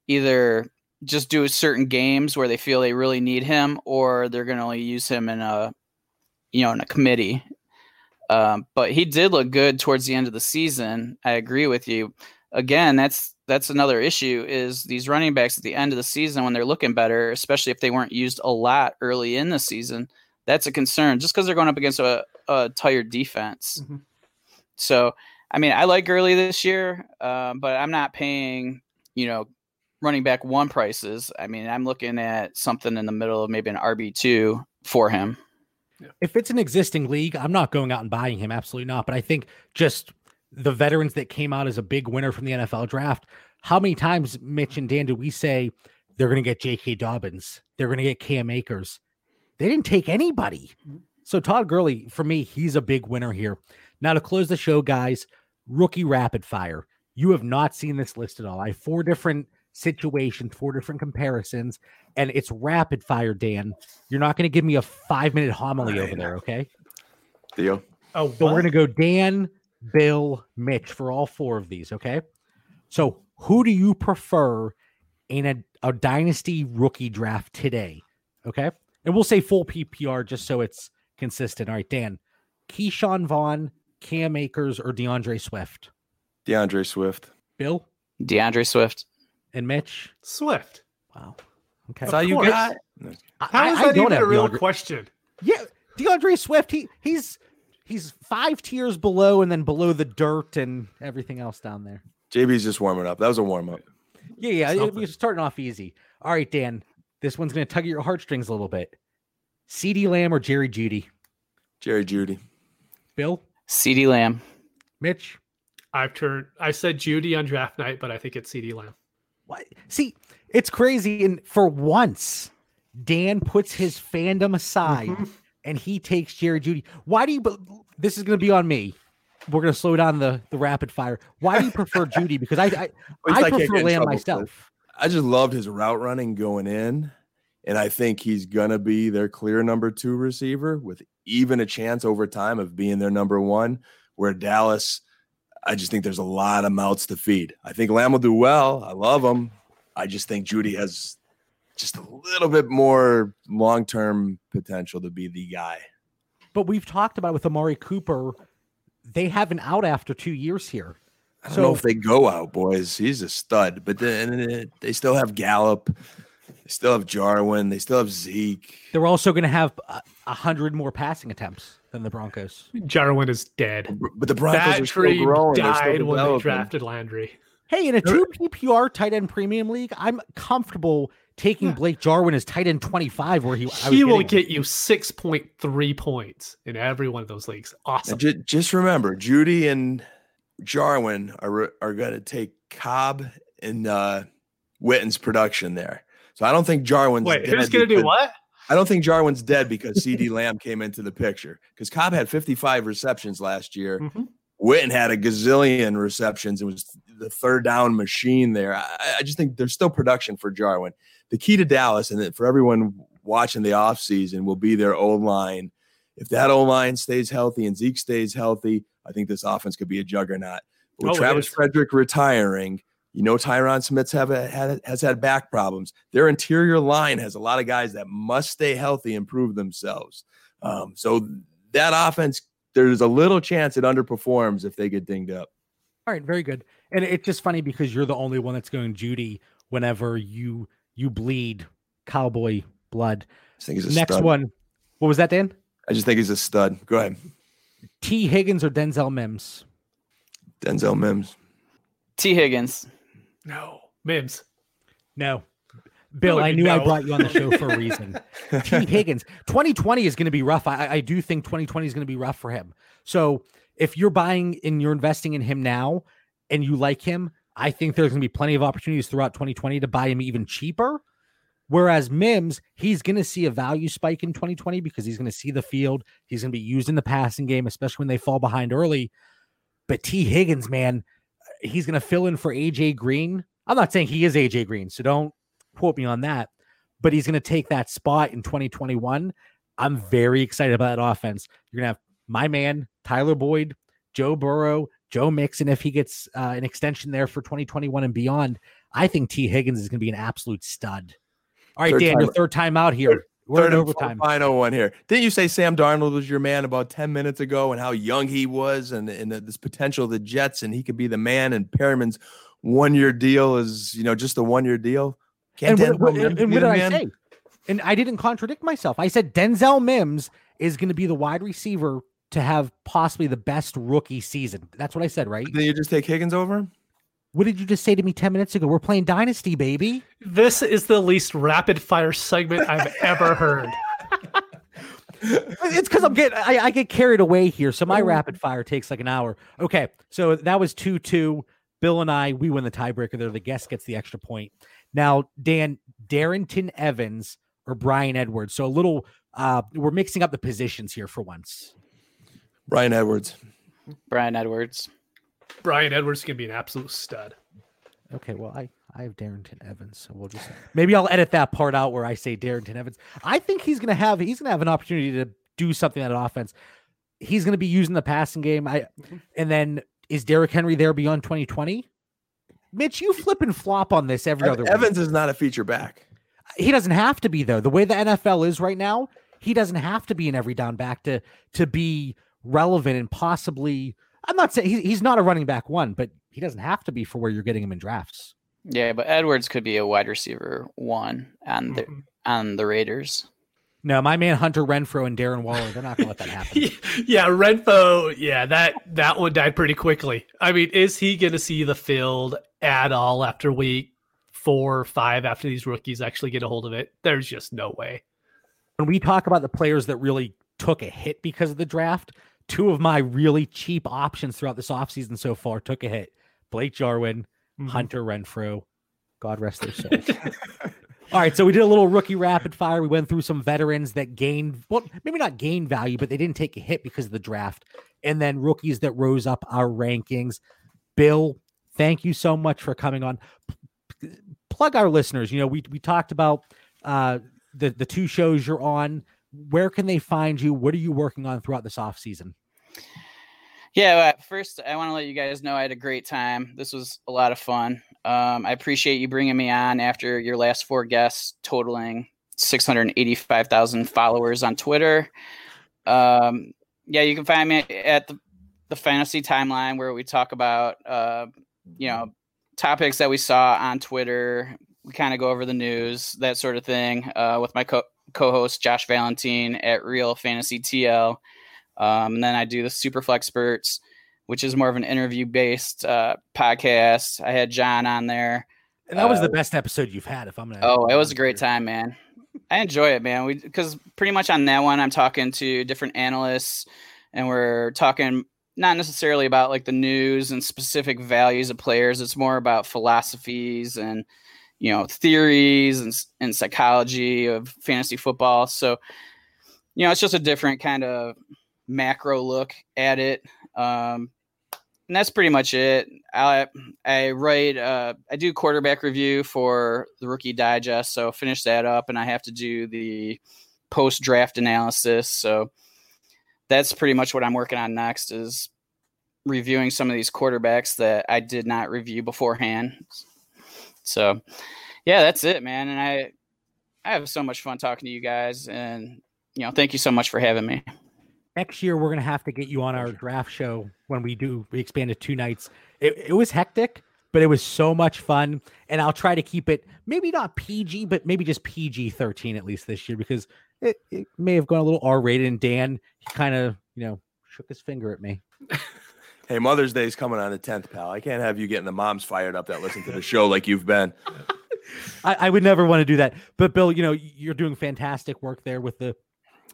either just do certain games where they feel they really need him, or they're going to only use him in a, you know, in a committee. Um, but he did look good towards the end of the season. I agree with you. Again, that's that's another issue is these running backs at the end of the season when they're looking better, especially if they weren't used a lot early in the season. That's a concern just because they're going up against a, a tired defense. Mm-hmm. So, I mean, I like Gurley this year, uh, but I'm not paying, you know, running back one prices. I mean, I'm looking at something in the middle of maybe an RB2 for him. If it's an existing league, I'm not going out and buying him. Absolutely not. But I think just the veterans that came out as a big winner from the NFL draft. How many times, Mitch and Dan, do we say they're going to get J.K. Dobbins? They're going to get Cam Akers. They didn't take anybody. So Todd Gurley, for me, he's a big winner here. Now to close the show, guys, rookie rapid fire. You have not seen this list at all. I have four different situations, four different comparisons, and it's rapid fire, Dan. You're not going to give me a five minute homily over there, okay? Theo. Oh, so we're going to go Dan, Bill, Mitch for all four of these. Okay. So who do you prefer in a, a dynasty rookie draft today? Okay. And we'll say full PPR just so it's consistent. All right, Dan. Ke'Shawn Vaughn, Cam Akers, or D'Andre Swift? D'Andre Swift. Bill? D'Andre Swift. And Mitch? Swift. Wow. Okay. That's all you got. How is that even a real D'Andre. question? Yeah, D'Andre Swift. He he's he's five tiers below and then below the dirt and everything else down there. JB's just warming up. That was a warm up. Yeah, yeah. We're starting off easy. All right, Dan. This one's going to tug at your heartstrings a little bit. CeeDee Lamb or Jerry Jeudy? Jerry Jeudy. Bill? CeeDee Lamb. Mitch? I've turned. I said Jeudy on draft night, but I think it's CeeDee Lamb. What? See, it's crazy. And for once, Dan puts his fandom aside mm-hmm and he takes Jerry Jeudy. Why do you? This is going to be on me. we're gonna slow down the the rapid fire. Why do you prefer Jeudy? Because I I, I can't prefer Lamb trouble for it. myself. I just loved his route running going in. And I think he's going to be their clear number two receiver with even a chance over time of being their number one. Where Dallas, I just think there's a lot of mouths to feed. I think Lamb will do well. I love him. I just think Jeudy has just a little bit more long term potential to be the guy. But we've talked about with Amari Cooper, they have an out after two years here. I don't So- know if they go out, boys. He's a stud, but then they still have Gallup. They still have Jarwin. They still have Zeke. They're also going to have a, a hundred more passing attempts than the Broncos. Jarwin is dead. But the Broncos That are still tree growing. They're still died when they drafted Landry. Hey, in a two PPR tight end premium league, I'm comfortable taking Blake Jarwin as tight end 25, where he I He will get you 6.3 points in every one of those leagues. Awesome. And ju- just remember, Jeudy and Jarwin are are going to take Cobb and uh, Witten's production there. So I don't think Jarwin's Wait, dead who's going to do what? I don't think Jarwin's dead because CeeDee Lamb came into the picture because Cobb had 55 receptions last year. Mhm. Witten had a gazillion receptions and was the third down machine there. I, I just think there's still production for Jarwin. The key to Dallas and for everyone watching the offseason will be their O line. If that O line stays healthy and Zeke stays healthy, I think this offense could be a juggernaut. With Oh, Travis. Frederick retiring, you know Tyron Smith's have a, had, has had back problems. Their interior line has a lot of guys that must stay healthy and prove themselves. Um, so that offense, there's a little chance it underperforms if they get dinged up. All right, very good. And it's just funny because you're the only one that's going Jeudy whenever you you bleed cowboy blood. I think he's a Next stud. one. What was that, Dan? I just think he's a stud. Go ahead, Tee Higgins or Denzel Mims? Denzel Mims. Tee Higgins. No. Mims. No. Bill, I knew I brought you on the show for a reason. Tee Higgins. 2020 is going to be rough. I, I do think 2020 is going to be rough for him. So if you're buying and you're investing in him now and you like him, I think there's going to be plenty of opportunities throughout 2020 to buy him even cheaper. Whereas Mims, he's going to see a value spike in 2020 because he's going to see the field. He's going to be used in the passing game, especially when they fall behind early. But Tee Higgins, man, he's going to fill in for AJ Green. I'm not saying he is AJ Green, so don't quote me on that. But he's going to take that spot in 2021. I'm very excited about that offense. You're going to have my man, Tyler Boyd, Joe Burrow, Joe Mixon, if he gets uh, an extension there for 2021 and beyond. I think Tee Higgins is going to be an absolute stud. All right, Third Dan, time- your third time out here. We're Third in overtime. final one here. Didn't you say Sam Darnold was your man about 10 minutes ago and how young he was and, and this potential of the Jets and he could be the man and Perriman's one year deal is, you know, just a one year deal? And what, what- and what did I say? And I didn't contradict myself. I said Denzel Mims is going to be the wide receiver to have possibly the best rookie season. That's what I said, right? Then you just take Higgins over him? What did you just say to me 10 minutes ago? We're playing Dynasty, baby. This is the least rapid fire segment I've ever heard. It's because I'm getting I, I get carried away here. So my rapid fire takes like an hour. Okay. So that was 2 2. Bill and I, we win the tiebreaker there. The guest gets the extra point. Now, Dan, Darrynton Evans or Bryan Edwards. So a little uh we're mixing up the positions here for once. Bryan Edwards. Bryan Edwards. Bryan Edwards is going to be an absolute stud. Okay, well, I I have Darrynton Evans, so we'll just maybe I'll edit that part out where I say Darrynton Evans. I think he's gonna have he's gonna have an opportunity to do something on offense. He's gonna be using the passing game. I and then is Derrick Henry there beyond 2020? Mitch, you flip and flop on this every other week. Evans is not a feature back. He doesn't have to be though. The way the NFL is right now, he doesn't have to be an every down back to to be relevant and possibly. I'm not saying he, he's not a running back one, but he doesn't have to be for where you're getting him in drafts. Yeah, but Edwards could be a wide receiver one and the Mhm. on the Raiders. No, my man Hunter Renfrow and Darren Waller, they're not gonna let that happen. yeah, Renfrow. Yeah, that that one died pretty quickly. I mean, is he going to see the field at all after week four or five after these rookies actually get a hold of it? There's just no way. when we talk about the players that really took a hit because of the draft, two of my really cheap options throughout this offseason so far took a hit. Blake Jarwin, Mhm. Hunter Renfrow. God rest their souls. All right, so we did a little rookie rapid fire. We went through some veterans that gained, well, maybe not gained value, but they didn't take a hit because of the draft. and then rookies that rose up our rankings. Bill, thank you so much for coming on. P- plug our listeners. You know, we we talked about uh, the the two shows you're on. Where can they find you? What are you working on throughout this off season? Yeah, well, first I want to let you guys know I had a great time. This was a lot of fun. Um, I appreciate you bringing me on after your last four guests, totaling 685,000 followers on Twitter. Um, yeah, you can find me at the, the fantasy timeline where we talk about, uh, you know, topics that we saw on Twitter. We kind of go over the news, that sort of thing, uh, with my co- co-host Josh Valentine at Real Fantasy TL. Um, and then I do the Superflexperts, which is more of an interview based uh, podcast. I had John on there. And that was Uh, the best episode you've had, if I'm gonna. Oh, it was a great time, man. I enjoy it, man. We because pretty much on that one, I'm talking to different analysts, and we're talking not necessarily about like the news and specific values of players. It's more about philosophies and you know theories and and psychology of fantasy football. So you know, it's just a different kind of macro look at it. Um, and that's pretty much it. I I write uh, I do quarterback review for the Rookie Digest, so finish that up, and I have to do the post draft analysis. So that's pretty much what I'm working on next is reviewing some of these quarterbacks that I did not review beforehand. So yeah, that's it, man. And I I have so much fun talking to you guys, and you know, thank you so much for having me. next year we're gonna have to get you on our draft show when we do we expand to two nights. It, it was hectic, but it was so much fun, and I'll try to keep it maybe not PG, but maybe just PG thirteen at least this year because it, it may have gone a little R rated. And Dan, he kind of you know shook his finger at me. Hey, Mother's Day is coming on the 10th, pal. I can't have you getting the moms fired up that listen to the show like you've been. I, I would never want to do that. But Bill, you know, you're doing fantastic work there with the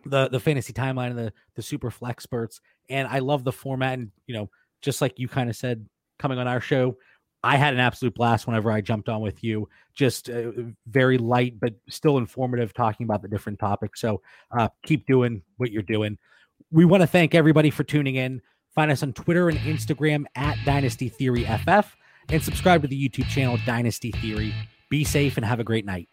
the the fantasy timeline and the the Superflexperts. And I love the format. And you know, just like you kind of said, coming on our show, I had an absolute blast whenever I jumped on with you. Just uh, very light, but still informative, talking about the different topics. So uh, keep doing what you're doing. We want to thank everybody for tuning in. Find us on Twitter and Instagram at Dynasty Theory FF, and subscribe to the YouTube channel Dynasty Theory. Be safe and have a great night.